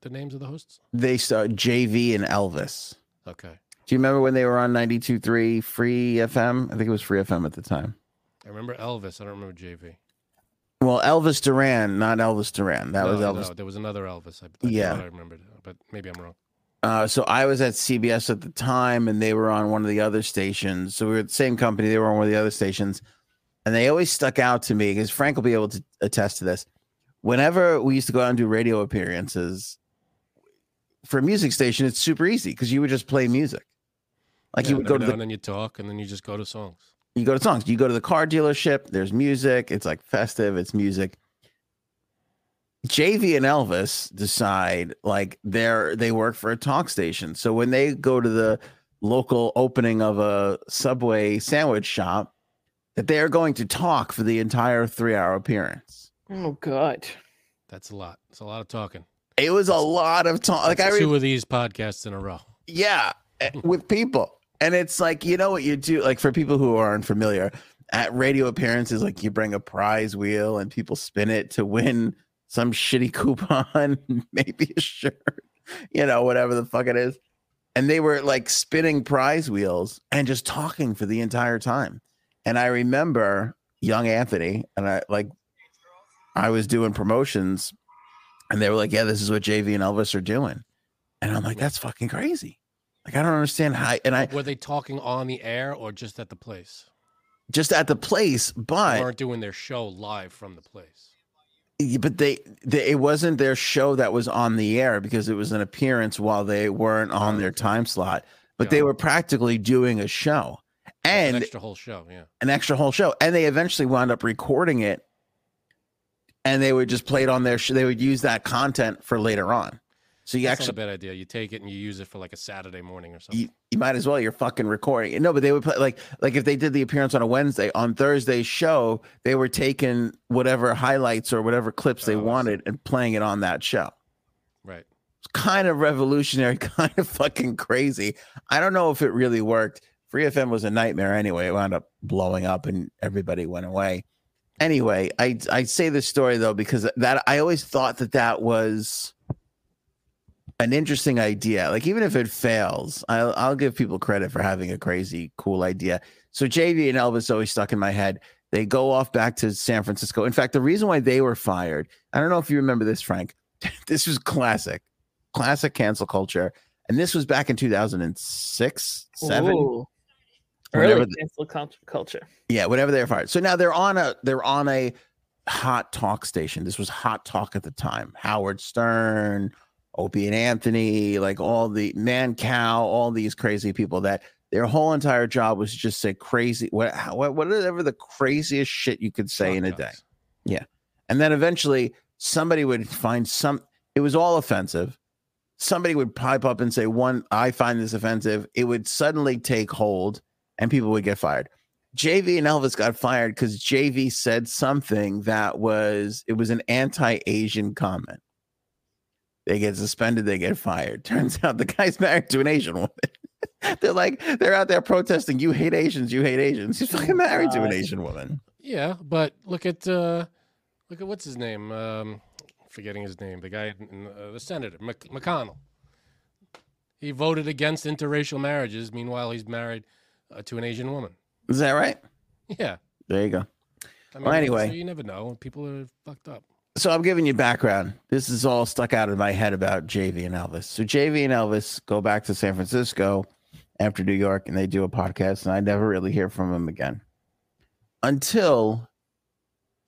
the names of the hosts? they saw JV and Elvis. Okay, Do you remember when they were on 92.3 Free FM? I think it was Free FM at the time. I remember Elvis. I don't remember JV. Well, Elvis Duran, not Elvis Duran. That no, was no, Elvis. there was another Elvis. I, I Yeah. I remembered, but maybe I'm wrong. Uh, so I was at CBS at the time, and they were on one of the other stations. So we were the same company. They were on one of the other stations, and they always stuck out to me because Frank will be able to attest to this. Whenever we used to go out and do radio appearances for a music station, it's super easy because you would just play music. Like Yeah, you would go to the and then you talk, and then you just go to songs. you go to songs. You go to the car dealership. There's music. It's like festive. It's music. JV and Elvis decide like they're they work for a talk station. So when they go to the local opening of a Subway sandwich shop, that they are going to talk for the entire three hour appearance. Oh god. That's a lot. It's a lot of talking. It was a lot of talk. Like I That's re- two of these podcasts in a row. Yeah, eh, with people. And it's like, you know what you do? Like for people who aren't familiar, at radio appearances, like you bring a prize wheel and people spin it to win some shitty coupon, maybe a shirt, you know, whatever the fuck it is. and they were like spinning prize wheels and just talking for the entire time. And I remember young Anthony, and I like I was doing promotions, and they were like, "Yeah, this is what JV and Elvis are doing," and I'm like, "That's fucking crazy." Like I don't understand how. And I Were they talking on the air or just at the place? just at the place, They but weren't doing their show live from the place. Yeah, but they, they it wasn't their show that was on the air because it was an appearance while they weren't on their time slot but Got they were practically doing a show. And An extra whole show, yeah. an extra whole show. And they eventually wound up recording it and they would just play it on their sh- they would use that content for later on so you That's not actually a bad idea. You take it and you use it for like a Saturday morning or something. you, you might as well you're fucking recording no but they would play like like if they did the appearance on a wednesday on thursday's show they were taking whatever highlights or whatever clips they Oh, wanted and playing it on that show right. It's kind of revolutionary, kind of fucking crazy. I don't know if it really worked. Free FM was a nightmare anyway. It wound up blowing up and everybody went away. Anyway, I I say this story though because that I always thought that that was an interesting idea. Like even if it fails, I'll I'll give people credit for having a crazy cool idea. So JV and Elvis always stuck in my head. They go off back to San Francisco. In fact, the reason why they were fired, I don't know if you remember this, Frank. this was classic, classic cancel culture. And this was back in 2006, seven. Ooh. Early cancel cult- culture. Yeah, whatever they were fired. So now they're on a they're on a hot talk station. This was hot talk at the time. Howard Stern, Opie and Anthony, like all the Mancow, all these crazy people that their whole entire job was to just say crazy what what whatever the craziest shit you could say in a day. Yeah. And then eventually somebody would find some, it was all offensive. Somebody would pipe up and say, one, I find this offensive. It would suddenly take hold and people would get fired. JV and Elvis got fired because JV said something that was, it was an anti Asian comment. They get suspended, they get fired. Turns out the guy's married to an Asian woman. they're like, they're out there protesting, you hate Asians, you hate Asians. He's fucking married to an Asian woman. Yeah, but look at uh look at what's his name? Um forgetting his name. The guy in, uh, the senator, Mc- McConnell. He voted against interracial marriages. Meanwhile, he's married uh, to an Asian woman. Is that right? Yeah. There you go. I mean, Well, anyway. so you never know. People are fucked up. So I'm giving you background. This is all stuck out in my head about JV and Elvis. So JV and Elvis go back to San Francisco after New York and they do a podcast, and I never really hear from them again until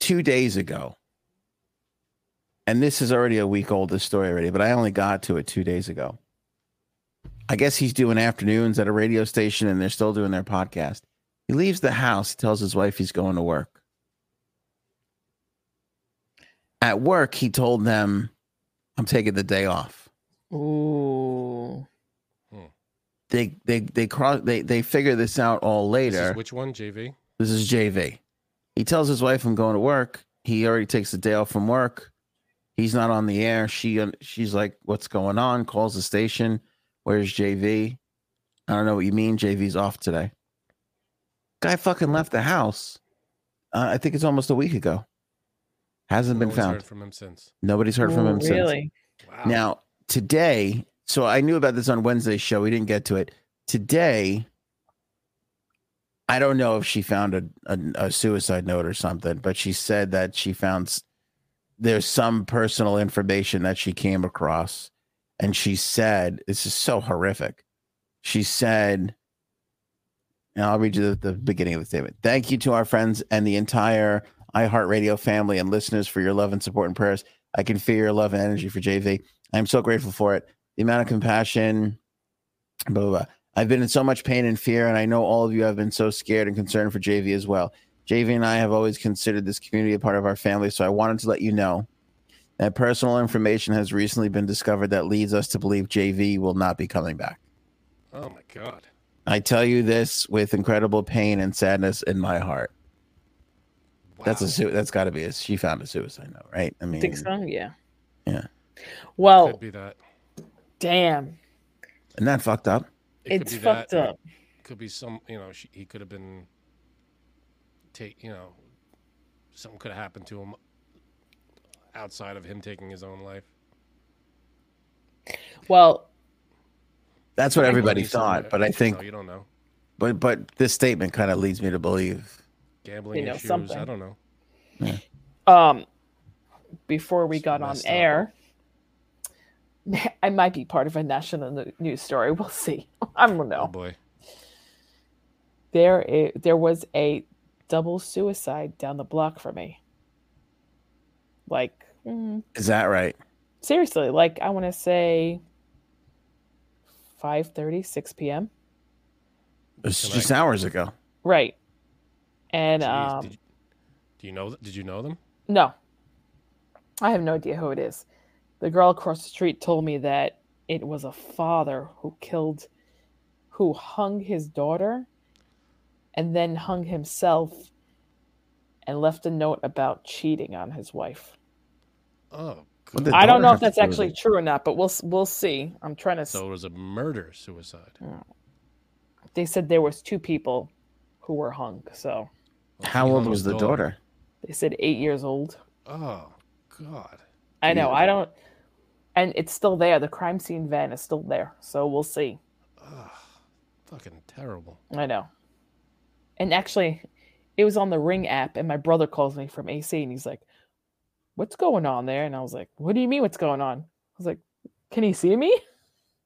two days ago. And this is already a week old, this story already, but I only got to it two days ago. I guess he's doing afternoons at a radio station and they're still doing their podcast. He leaves the house, he tells his wife he's going to work. At work, he told them, I'm taking the day off. Ooh. They they they cross they they figure this out all This later. is which one? JV? This is JV. He tells his wife, "I'm going to work." He already takes the day off from work. He's not on the air. She she's like, "What's going on?" Calls the station. Where's JV? I don't know what you mean. JV's off today. Guy fucking left the house. Uh, I think it's almost a week ago. Hasn't No been one's found. heard from him since. Nobody's heard from Ooh, him since. Really? Wow. Now, today, so I knew about this on Wednesday's show. We didn't get to it. Today, I don't know if she found a, a, a suicide note or something, but she said that she found there's some personal information that she came across. And she said, this is so horrific. She said, and I'll read you the, the beginning of the statement. Thank you to our friends and the entire iHeartRadio family and listeners for your love and support and prayers. I can feel your love and energy for JV. I'm so grateful for it. The amount of compassion, blah, blah, blah. I've been in so much pain and fear, and I know all of you have been so scared and concerned for JV as well. JV and I have always considered this community a part of our family, so I wanted to let you know that personal information has recently been discovered that leads us to believe JV will not be coming back. oh my god. I tell you this with incredible pain and sadness in my heart. Wow. That's a su- that's got to be a she found a suicide note, right? I mean, think so? Yeah. Yeah. Well, could be that. damn. and that fucked up. It could It's be fucked that. up. Could be some. You know, she, he could have been. Take. You know, something could have happened to him outside of him taking his own life. Well, That's what everybody thought, but I think, no, you don't know but but this statement kind of leads me to believe. Gambling know, issues. I don't know. Um, before we It's got on messed up. air, I might be part of a national news story. We'll see. I don't know. Oh boy. There, there was a double suicide down the block for me. Like, mm, Is that right? seriously, like I want to say 5:30, 6 p.m. It was Can I- just hours ago. Right. And Jeez, um, did you, do you know? Did you know them? No. I have no idea who it is. The girl across the street told me that it was a father who killed, who hung his daughter and then hung himself and left a note about cheating on his wife. Oh, What I don't know if that's actually true or not, but we'll we'll see. I'm trying to. s so it was a murder suicide. they said there was two people who were hung. So Well, How old was the daughter? they said eight years old. Oh God. I know. Jesus. I don't. And it's still there. The crime scene van is still there. So we'll see. Oh, fucking terrible. I know. And actually, it was on the Ring app, and my brother calls me from AC, and he's like, "What's going on there?" And I was like, "What do you mean, what's going on?" I was like, "Can he see me?"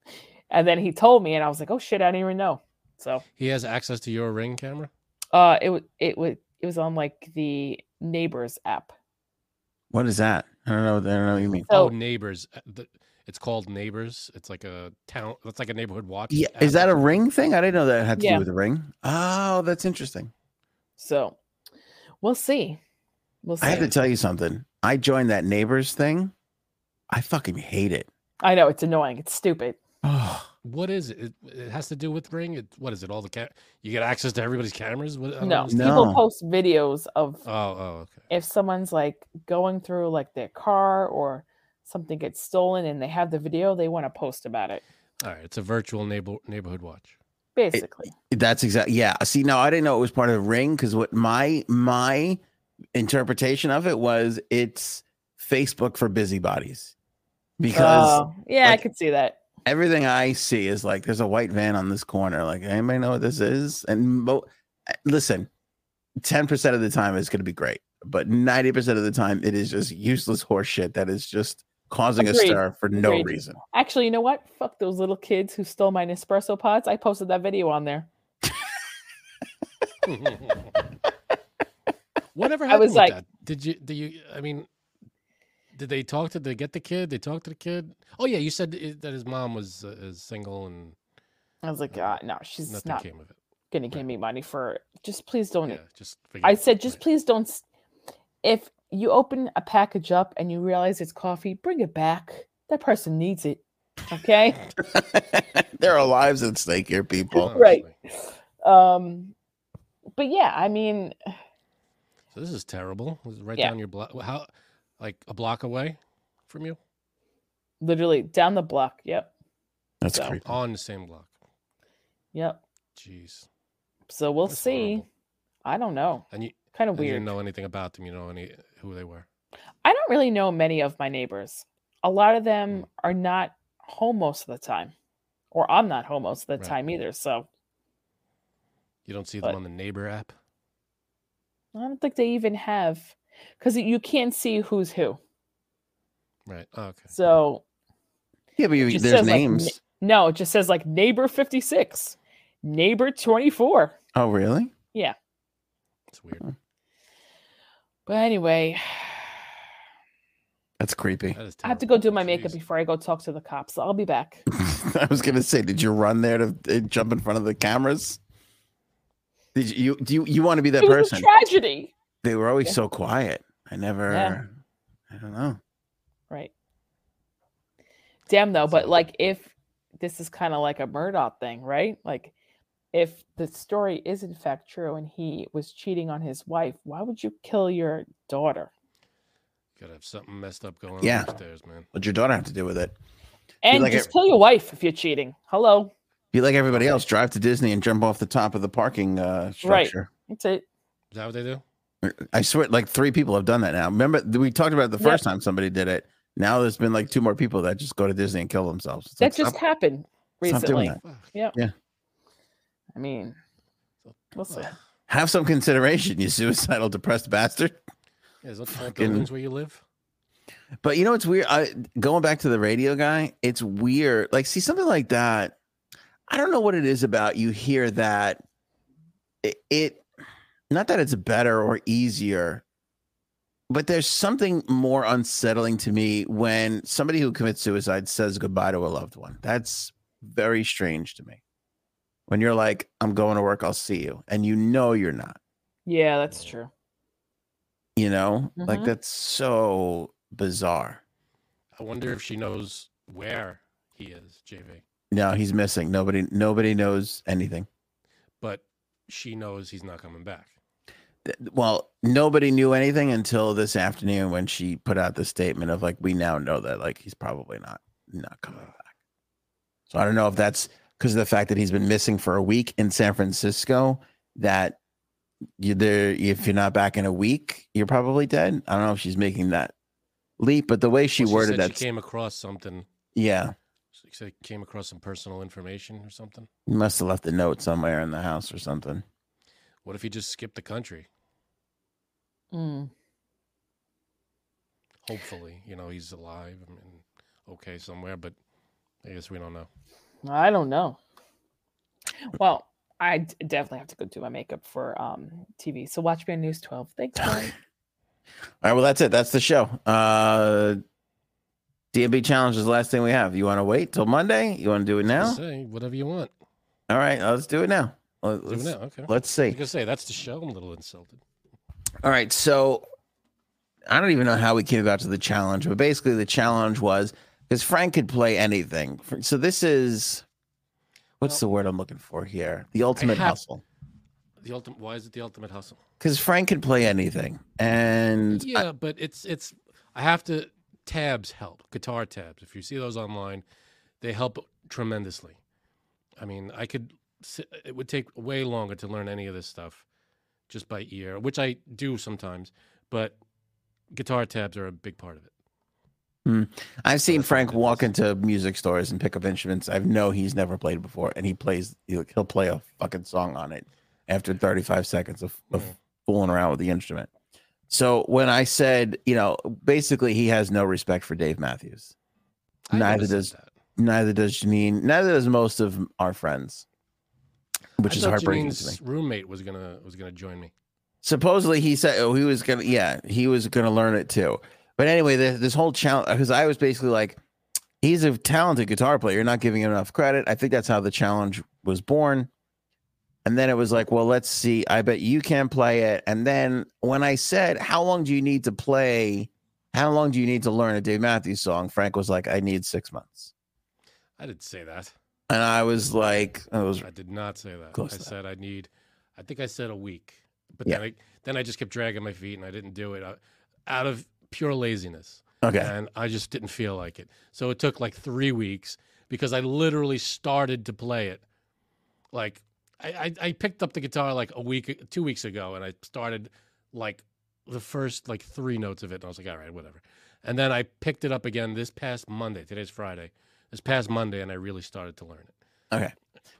And then he told me, and I was like, "Oh shit, I didn't even know." So, He has access to your ring camera. uh, it was it was it was on like the Neighbors app. What is that? I don't know. I don't know what you mean. So oh, neighbors. uh, It's called Neighbors. It's like a town. That's like a neighborhood watch. Yeah, app. is that a ring thing? I didn't know that had to Yeah. do with a ring. Oh, that's interesting. so, we'll see. We'll see. I have to tell you something. I joined that neighbors thing. I fucking hate it. I know it's annoying. It's stupid. Oh, What is it? it? It has to do with ring. It, what is it? All the cam- you get access to everybody's cameras. What, I No, understand. people post videos of Oh, oh, okay. if someone's like going through like their car or something gets stolen and they have the video, they want to post about it. All right. It's a virtual neighbor neighborhood watch. Basically, that's exactly. Yeah. See, now I didn't know it was part of the ring because what my my interpretation of it was it's Facebook for busybodies because Oh, yeah, like- I could see that. Everything I see is like there's a white van on this corner. Like anybody know what this is? And mo- listen, ten percent of the time it's going to be great, but ninety percent of the time it is just useless horseshit that is just causing Agreed. a stir for no Agreed. reason. Actually, you know what? Fuck those little kids who stole my Nespresso pods. I posted that video on there. Whatever I happened was with like- that? Did you? Do you? I mean, did they talk to? Did they get the kid? They talked to the kid. Oh yeah, you said i- that his mom was uh, is single and I was like, uh, no, she's nothing not came of it. gonna give me money for. Just please don't. Yeah, just forget I it. said, just Right. please don't. If you open a package up and you realize it's coffee, bring it back. That person needs it. Okay. there are lives at stake here, people. Right. Um, but yeah, I mean, So this is terrible. This is right Yeah. down your block. How, like a block away from you? literally down the block. Yep. That's So- creepy. On the same block. Yep. Jeez. So we'll That's see. horrible. I don't know. And you, Kind of and you weird. didn't know anything about them. You know any who they were. I don't really know many of my neighbors. A lot of them Mm. are not home most of the time, or I'm not home most of the Right. time either. So You don't see But- them on the neighbor app. I don't think they even have, because you can't see who's who. Right. Oh, okay. So Yeah, but you, there's says, like, names. no, it just says like neighbor 56, neighbor 24. oh, really? Yeah. It's weird. But anyway, That's creepy. That is I have to go do my makeup Jeez. before I go talk to the cops. I'll be back. I was gonna say, did you run there to uh, jump in front of the cameras? Did you? you do you, you want to be that it was person? a tragedy. They were always Yeah. so quiet. I never. Yeah. I don't know. Right. Damn though, but like if this is kind of like a Murdaugh thing, right? Like if the story is in fact true and he was cheating on his wife, why would you kill your daughter? Gotta have something messed up going Yeah. on upstairs, man. What'd your daughter have to do with it? And like just it- kill your wife if you're cheating. Hello. Be like everybody else. Drive to Disney and jump off the top of the parking uh, Right. structure. That's it. Is that what they do? I swear, like three people have done that now. Remember, we talked about it the Yeah. first time somebody did it. Now there's been like two more people that just go to Disney and kill themselves. It's That like, just stop- happened. Recently. Yeah. Yeah. I mean, we'll see. Have some consideration, you suicidal, depressed bastard. Yeah, is that tall Fucking- buildings where you live? But you know what's weird? I going back to the radio guy, it's weird. Like, see something like that. I don't know what it is about. You hear that it, it not that it's better or easier, but there's something more unsettling to me when somebody who commits suicide says goodbye to a loved one. That's very strange to me. When you're like, I'm going to work, I'll see you, and you know you're not. Yeah, that's true. You know, like Mhm. that's so bizarre. I wonder if she knows where he is, JV. No, he's missing. Nobody nobody knows anything. But she knows he's not coming back. Well, nobody knew anything until this afternoon when she put out the statement of like we now know that like he's probably not not coming back. So I don't know if that's because of the fact that he's been missing for a week in San Francisco that you there if you're not back in a week, you're probably dead. I don't know if she's making that leap, but the way she Well, worded said that she came across something. yeah, She said came across some personal information or something. he must have left a note somewhere in the house or something. What if he just skipped the country? Mm. Hopefully, you know, he's alive and okay somewhere, but I guess we don't know. I don't know. Well, I d- definitely have to go do my makeup for um TV. So watch me on News 12. Thanks, Brian. All right, well that's it. That's the show. Uh DMB challenge is the last thing we have. You want to wait till Monday? You want to do it now? Say whatever you want. All right, let's do it now. Let- Do it Let's, now. Okay. let's I see. was say that's the show. I'm a little insulted. All right, so I don't even know how we came about to the challenge, but basically the challenge was because Frank could play anything. So this is what's the word I'm looking for here? The ultimate have- hustle. The ultimate. Why is it the ultimate hustle? Because Frank could play anything, and I- Yeah, but it's it's. I have to. Tabs help. Guitar tabs. If you see those online, they help tremendously. I mean, I could. sit- It would take way longer to learn any of this stuff, just by ear, which I do sometimes. But guitar tabs are a big part of it. Hmm. I've seen that's Frank walk into music stores and pick up instruments. I know he's never played before, and he plays. He'll, he'll play a fucking song on it after 35 seconds of, of Yeah. fooling around with the instrument. So when I said, you know, basically he has no respect for Dave Matthews. I Neither does- that. Neither does Janine. Neither does most of our friends, which I is heartbreaking to me. Janine's roommate was gonna was gonna join me. supposedly he said oh, he was gonna yeah he was gonna learn it too. But anyway this, this whole challenge because i was basically like he's a talented guitar player. You're not giving him enough credit. I think that's how the challenge was born. And then it was like well let's see. I bet you can play it. And then when i said how long do you need to play how long do you need to learn a dave matthews song? Frank was like i need six months. I didn't say that. And i was like i was I did not say that. I said I need. I think I said a week, but Yeah. then I then I just kept dragging my feet and I didn't do it uh, out of pure laziness. okay and I just didn't feel like it. So it took like three weeks because I literally started to play it. Like I, I, I picked up the guitar like a week, two weeks ago, and I started like the first like three notes of it, and I was like, all right, whatever. And then I picked it up again this past Monday. Today's Friday. This past Monday, and I really started to learn it. Okay.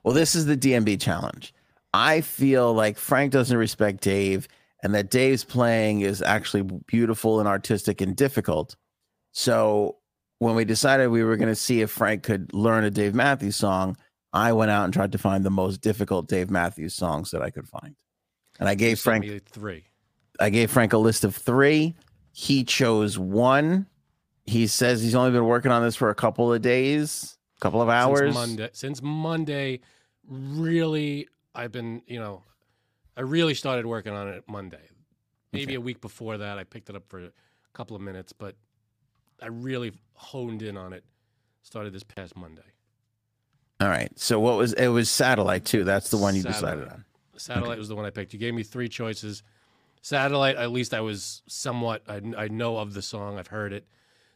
Well, this is the DMB challenge. I feel like Frank doesn't respect Dave and that Dave's playing is actually beautiful and artistic and difficult. So when we decided we were going to see if Frank could learn a Dave Matthews song, I went out and tried to find the most difficult Dave Matthews songs that I could find. And I gave Frank three. I gave Frank a list of 3. He chose one. He says he's only been working on this for a couple of days, a couple of hours. Since Monday, since Monday, really, I've been, you know, I really started working on it Monday. Maybe Okay. a week before that, I picked it up for a couple of minutes, but I really honed in on it. Started this past Monday. All right. So what was it was satellite too. That's the one you decided on. Satellite was the one I picked. You gave me three choices. Satellite, at least I was somewhat, I, I know of the song, I've heard it.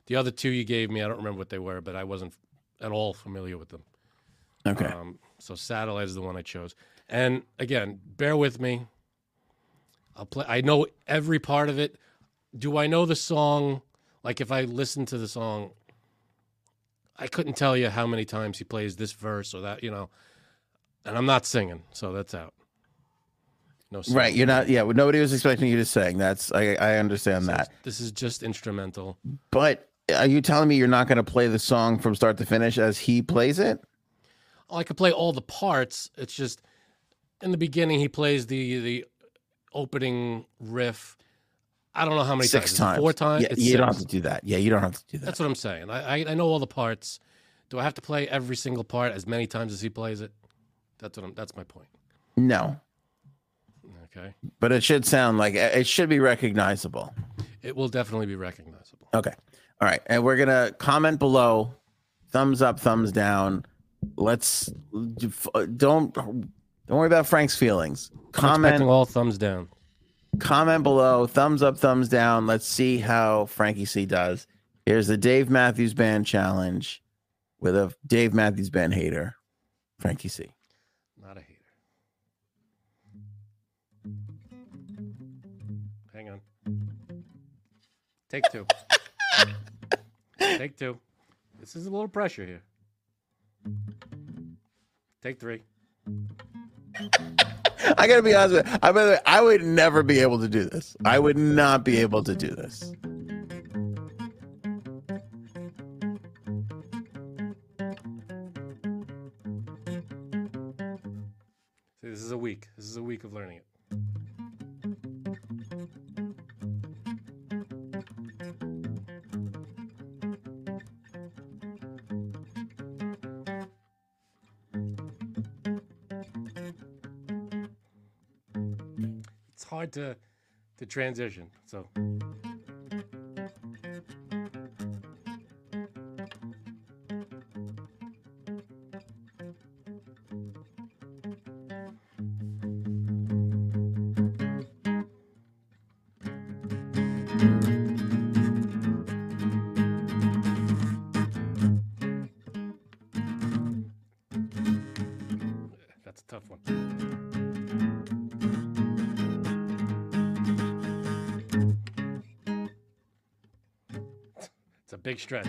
The other two you gave me, I don't remember what they were, but I wasn't at all familiar with them. Okay. Um, so satellite is the one I chose. And again, bear with me. I'll play. I know every part of it. Do I know the song? Like if I listen to the song, I couldn't tell you how many times he plays this verse or that, you know. And I'm not singing, so that's out. No, singing. Right. You're not. Yeah. Nobody was expecting you to sing. That's. I. I understand that. This is just instrumental. But are you telling me you're not going to play the song from start to finish as he plays it? Oh, I could play all the parts. It's just in the beginning he plays the the opening riff. I don't know how many Six times. Times. Four times. Yeah. It's You don't have to do that. Yeah. You don't have to do that. That's what I'm saying. I, I I know all the parts. Do I have to play every single part as many times as he plays it? That's what I'm. That's my point. no. Okay. But it should sound like it should be recognizable. It will definitely be recognizable. Okay. All right. And we're gonna comment below. Thumbs up, thumbs down. Let's don't don't worry about Frank's feelings. I'm Comment all thumbs down. comment below. Thumbs up, thumbs down. Let's see how Frankie C does. Here's the Dave Matthews Band challenge with a Dave Matthews Band hater, Frankie C. Not a hater. Hang on. Take two. Take two. This is a little pressure here. Take three. I gotta be honest with you. I, by the way, I would never be able to do this. I would not be able to do this. See, this is a week. This is a week of learning it. Hard to to transition. So big stretch.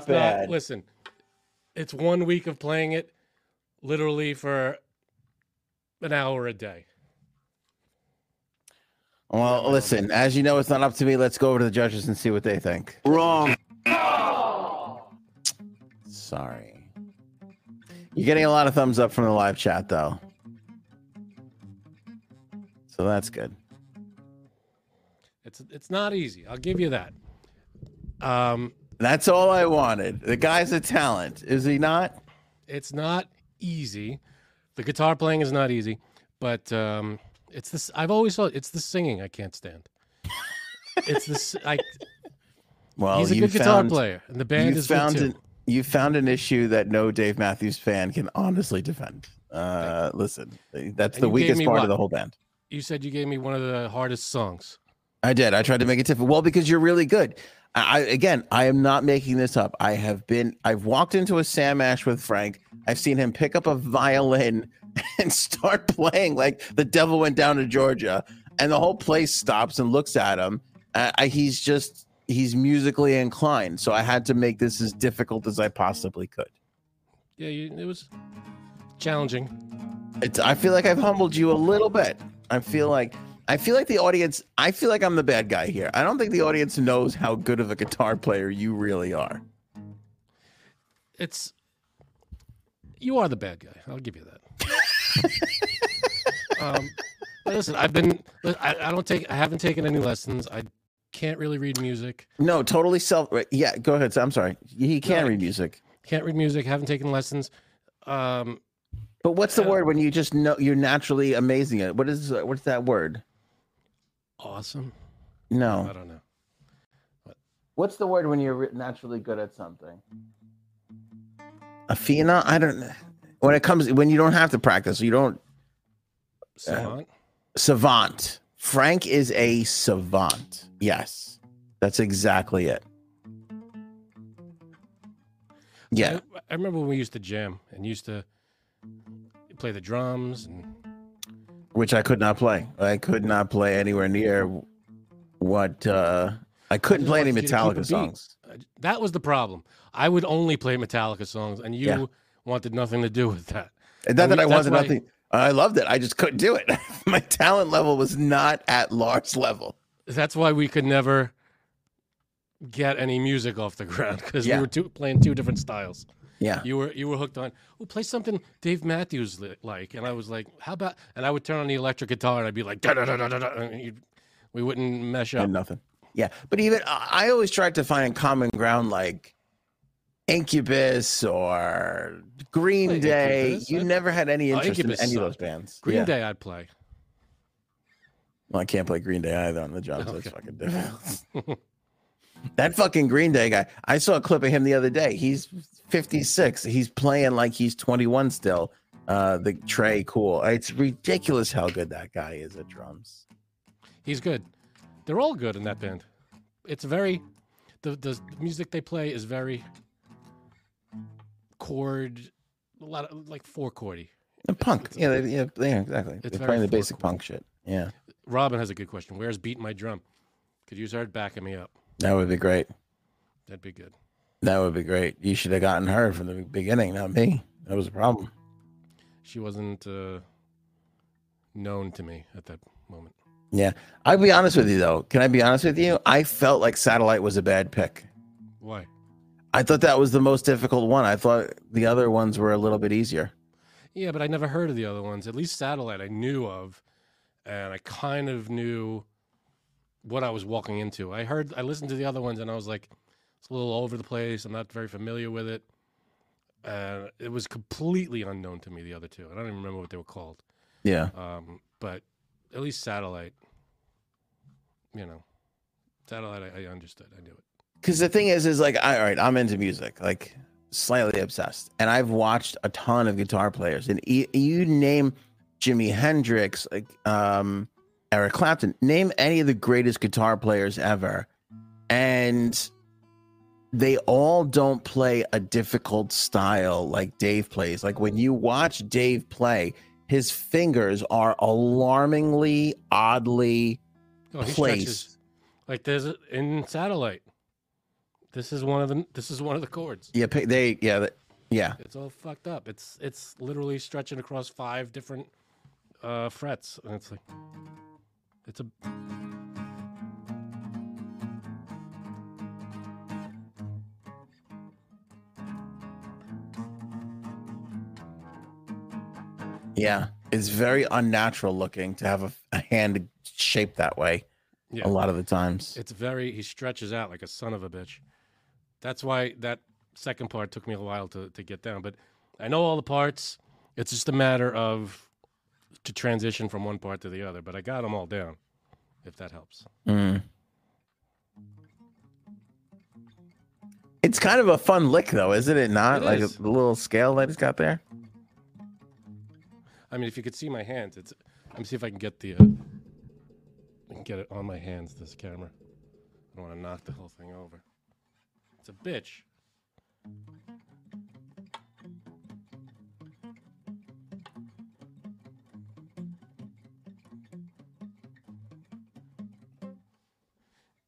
Not It's bad. listen, it's one week of playing it literally for an hour a day. well, listen, as you know, it's not up to me. Let's go over to the judges and see what they think. Wrong. Sorry. You're getting a lot of thumbs up from the live chat, though. So that's good. It's it's not easy. I'll give you that. Um, That's all I wanted. The guy's a talent, is he not? it's not easy. The guitar playing is not easy, but um, it's this. I've always thought it's the singing I can't stand. It's this. I. Well, he's a good guitar player, and the band you is good found too. an, you found an issue that no Dave Matthews fan can honestly defend. Uh, listen, that's And the weakest part what? of the whole band. You said you gave me one of the hardest songs. I did. I tried to make it different. Well, because you're really good. I, again, I am not making this up. I have been. I've walked into a Sam Ash with Frank. I've seen him pick up a violin and start playing like the devil went down to Georgia, and the whole place stops and looks at him. Uh, I, he's just he's musically inclined. So I had to make this as difficult as I possibly could. Yeah, you, it was challenging. It's I feel like I've humbled you a little bit. I feel like I feel like the audience I feel like I'm the bad guy here. I don't think the audience knows how good of a guitar player you really are. It's you are the bad guy. I'll give you that. um, listen, I've been. I, I don't take. I haven't taken any lessons. I can't really read music. No, totally self Yeah, go ahead. I'm sorry. He can No, read music. Can't read music. Haven't taken lessons. Um, But what's the Yeah. word when you just know you're naturally amazing at? What is what's that word? Awesome. No. I don't know. What's the word when you're re- naturally good at something? A phenom? I don't know. When it comes when you don't have to practice, you don't uh, Savant. savant. Frank is a savant. Yes. That's exactly it. Yeah. I, I remember when we used to jam and used to play the drums and Which I could not play. I could not play anywhere near what uh I couldn't just play any wanted you to keep a Metallica songs. That was the problem. I would only play Metallica songs, and you Yeah. wanted nothing to do with that. And not that we- I wanted nothing. I loved it. I just couldn't do it. My talent level was not at Lars level. That's why we could never get any music off the ground because Yeah. we were two, playing two different styles. Yeah. You were you were hooked on. Oh, play something Dave Matthews li- like, and I was like, how about? And I would turn on the electric guitar and I'd be like, da da da da da, da, and you'd- we wouldn't mesh up. and nothing. Yeah, but even I always tried to find common ground, like Incubus or Green Play Day. Incubus. You I- never had any Oh, interest in Incubus any of those bands. Green Yeah. Day, I'd play. Well, I can't play Green Day either on the drums. That's Okay. fucking difficult. that fucking Green Day guy. I saw a clip of him the other day. He's 56. He's playing like he's 21 still. Uh, the Tré Cool. It's ridiculous how good that guy is at drums. He's good. They're all good in that band. It's very the the music they play is very chord, a lot of like four chordy. And punk. it's a- Yeah, they, yeah, yeah, exactly. It's They're playing the basic forceful. punk shit. Yeah, Robin has a good question. Where's beat my drum? Could use her backing me up. That would be great. That'd be good. That would be great. You should have gotten her from the beginning, not me. That was a problem. She wasn't uh, known to me at that moment. Yeah. I'll be honest with you, though. Can I be honest with you? I felt like Satellite was a bad pick. Why? I thought that was the most difficult one. I thought the other ones were a little bit easier. Yeah, but I never heard of the other ones. At least Satellite I knew of, and I kind of knew what I was walking into. I heard, I listened to the other ones, and I was like, it's a little over the place. I'm not very familiar with it. Uh, it was completely unknown to me. The other two, I don't even remember what they were called. Yeah. Um, but at least Satellite, you know, Satellite, I, I understood. I knew it. Because the thing is, is like, I, all right, I'm into music, like slightly obsessed, and I've watched a ton of guitar players, and e- you name Jimi Hendrix, like um, Eric Clapton, name any of the greatest guitar players ever, and they all don't play a difficult style like Dave plays. Like when you watch Dave play, his fingers are alarmingly, oddly Oh, stretches like there's a, in Satellite. This is one of the. This is one of the chords. yeah, they yeah, th- yeah. It's all fucked up. It's it's literally stretching across five different uh frets, and it's like it's a Yeah, it's very unnatural looking to have a, a hand shaped that way. yeah. A lot of the times. It's very. He stretches out like a son of a bitch. That's why that second part took me a while to to get down. But I know all the parts. It's just a matter of to transition from one part to the other. But I got them all down. If that helps. Mm. It's kind of a fun lick, though, isn't it? Not It like is. a little scale that it's got there. I mean, if you could see my hands, it's. Let me see if I can get the. Uh, I can get it on my hands. This camera. I don't want to knock the whole thing over. It's a bitch.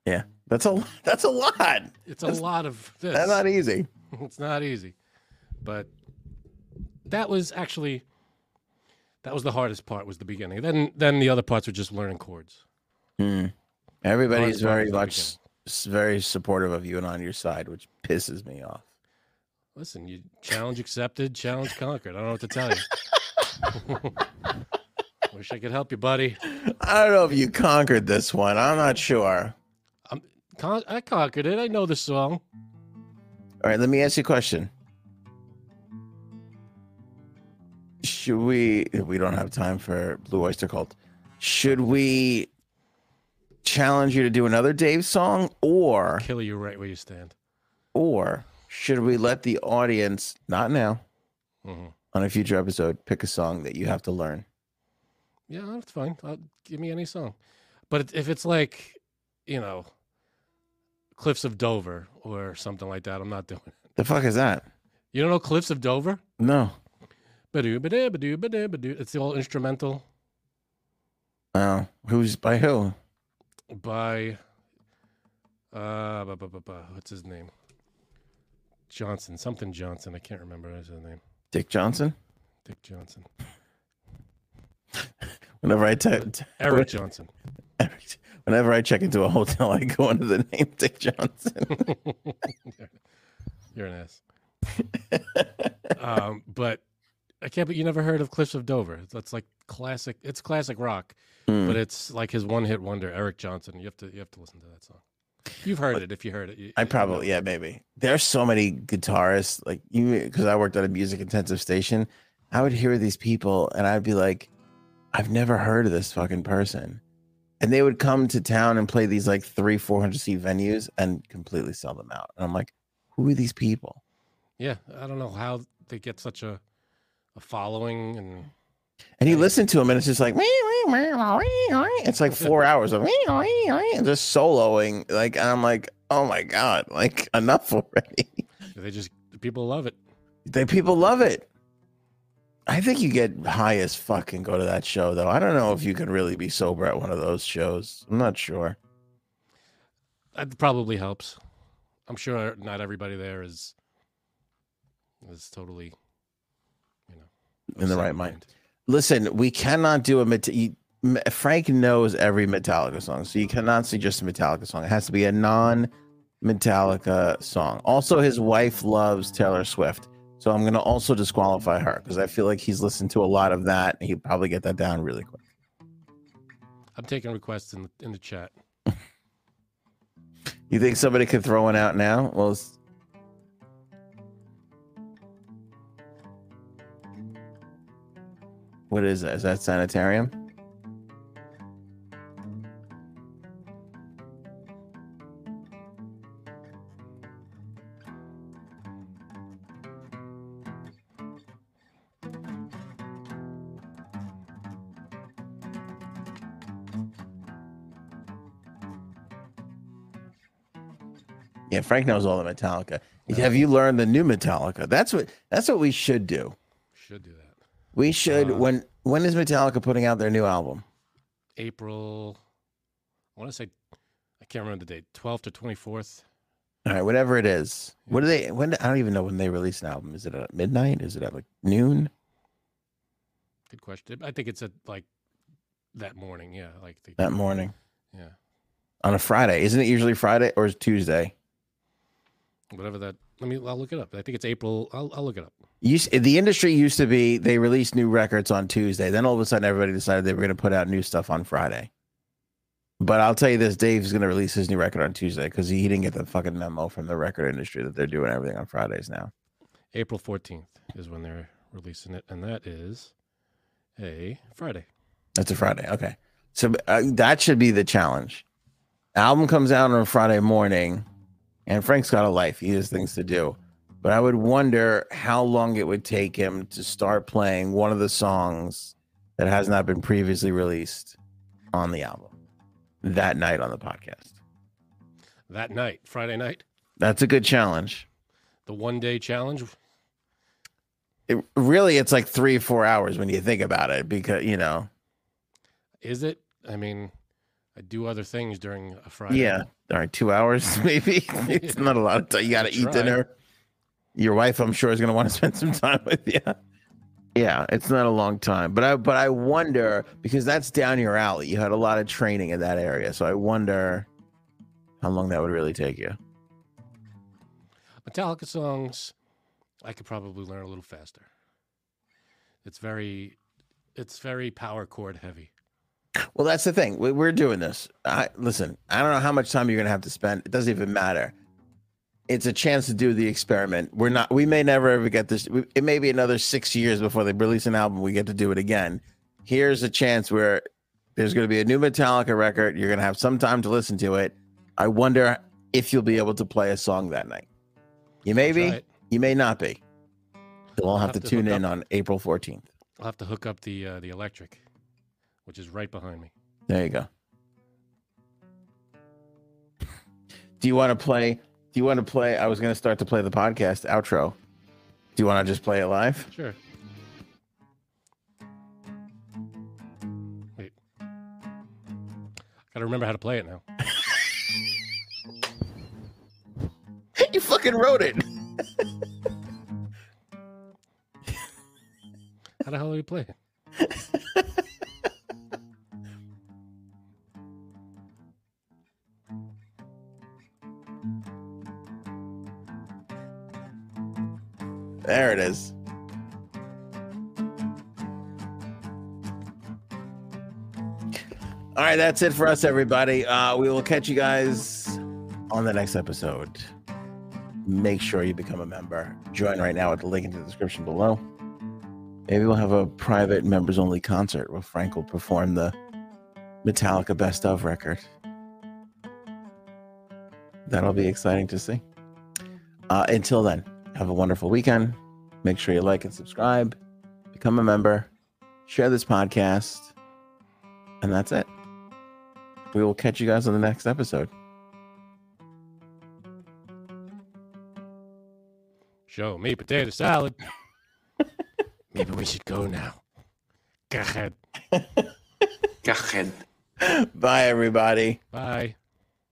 Yeah, that's a that's a lot. It's a That's- lot of this. That's not easy. it's not easy, but that was actually that was the hardest part. Was the beginning. Then then the other parts were just learning chords. Hmm. Everybody's very much very supportive of you and on your side, which pisses me off. Listen, you challenge accepted, challenge conquered. I don't know what to tell you. Wish I could help you, buddy. I don't know if you conquered this one. I'm not sure. Con- I conquered it. I know the song. All right, let me ask you a question. Should we? We don't have time for Blue Oyster Cult. Should we challenge you to do another Dave song, or Kill you right where you stand. or should we let the audience, not now, hmm on a future episode, pick a song that you have to learn? Yeah, that's fine. I'll, give me any song. But if it's like, you know, Cliffs of Dover or something like that, I'm not doing it. The fuck is that? You don't know Cliffs of Dover? No. Ba-doo, ba-doo, ba-doo, ba-doo, ba-doo. It's the all instrumental Oh, who's by who? by uh bu- bu- bu- bu- what's his name? Johnson, something Johnson. I can't remember his name. Dick Johnson. Dick Johnson. Whenever I te- t- Eric Johnson. Whenever I check into a hotel, I go under the name Dick Johnson. You're an ass. um, but I can't. But you never heard of Cliffs of Dover? That's like classic. It's classic rock, Hmm. but it's like his one-hit wonder, Eric Johnson. You have to. You have to listen to that song. You've heard it if you heard it. You- I you know. probably yeah maybe. There's so many guitarists like you because I worked at a music intensive station. I would hear these people and I'd be like, I've never heard of this fucking person, and they would come to town and play these like three four hundred seat venues and completely sell them out. And I'm like, who are these people? Yeah, I don't know how they get such a a following and And you listen to them and it's just like it's like four hours of just soloing like and I'm like, oh my god, like enough already. they just people love it. They people love it. I think you get high as fuck and go to that show though. I don't know if you can really be sober at one of those shows. I'm not sure. That probably helps. I'm sure not everybody there is is totally, you know, In the right mind. mind. Listen, we cannot do a Met- Frank knows every Metallica song, so you cannot suggest a Metallica song. It has to be a non-Metallica song. Also, his wife loves Taylor Swift, so I'm going to also disqualify her because I feel like he's listened to a lot of that, and he'd probably get that down really quick. I'm taking requests in the, in the chat. You think somebody could throw one out now? Well, it's- what is that? Is that sanitarium? Yeah, Frank knows all the Metallica. Have you learned the new Metallica? That's what that's what we should do. Should do that. We should Uh, when when is Metallica putting out their new album? April. I want to say, I can't remember the date. 12th to 24th. All right, whatever it is. What do they when I don't even know when they release an album. Is it at midnight? Is it at like noon? Good question. I think it's at like that morning. Yeah, like the, That morning. yeah, On a Friday. Isn't it usually Friday or is it Tuesday? Whatever that. Let me. I'll look it up. I think it's April. I'll, I'll look it up. Used, the industry used to be they released new records on Tuesday. Then all of a sudden everybody decided they were going to put out new stuff on Friday. But I'll tell you this, Dave's going to release his new record on Tuesday because he, didn't get the fucking memo from the record industry that they're doing everything on Fridays now. April 14th is when they're releasing it, and that is a Friday. That's a Friday. Okay. So uh, that should be the challenge. Album comes out on a Friday morning, and Frank's got a life. He has things to do. But I would wonder how long it would take him to start playing one of the songs that has not been previously released on the album that night on the podcast. That night, Friday night, That's a good challenge. the one day challenge. It, really, it's like three four hours when you think about it, because, you know, Is it? I mean, I do other things during a Friday. Yeah. All right, two hours maybe. it's not a lot of time. You got to eat dinner. Your wife, I'm sure, is going to want to spend some time with you. Yeah, it's not a long time, but I but I wonder because that's down your alley. You had a lot of training in that area, so I wonder how long that would really take you. Metallica songs, I could probably learn a little faster. It's very, it's very power chord heavy. Well, that's the thing. We- We're doing this. I listen. I don't know how much time you're going to have to spend. It doesn't even matter. It's a chance to do the experiment. We're not. We may never ever get this. It may be another six years before they release an album. We get to do it again. Here's a chance where there's going to be a new Metallica record. You're going to have some time to listen to it. I wonder if you'll be able to play a song that night. You may be. it. You may not be. You'll all have, have to, to tune in up. on April 14th. I'll have to hook up the uh, the electric, which is right behind me. There you go. Do you want to play? Do you want to play? I was going to start to play the podcast outro. Do you want to just play it live? Sure. Wait. Gotta remember how to play it now. you fucking wrote it. How the hell do you play it? There it is. All right, that's it for us, everybody. Uh, we will catch you guys on the next episode. Make sure you become a member. Join right now at the link in the description below. Maybe we'll have a private members only concert where Frank will perform the Metallica Best of record. That'll be exciting to see. Uh, until then, have a wonderful weekend. Make sure you like and subscribe, become a member, share this podcast, and that's it. We will catch you guys on the next episode. Show me potato salad. Maybe we should go now. Go ahead. Bye, everybody. Bye.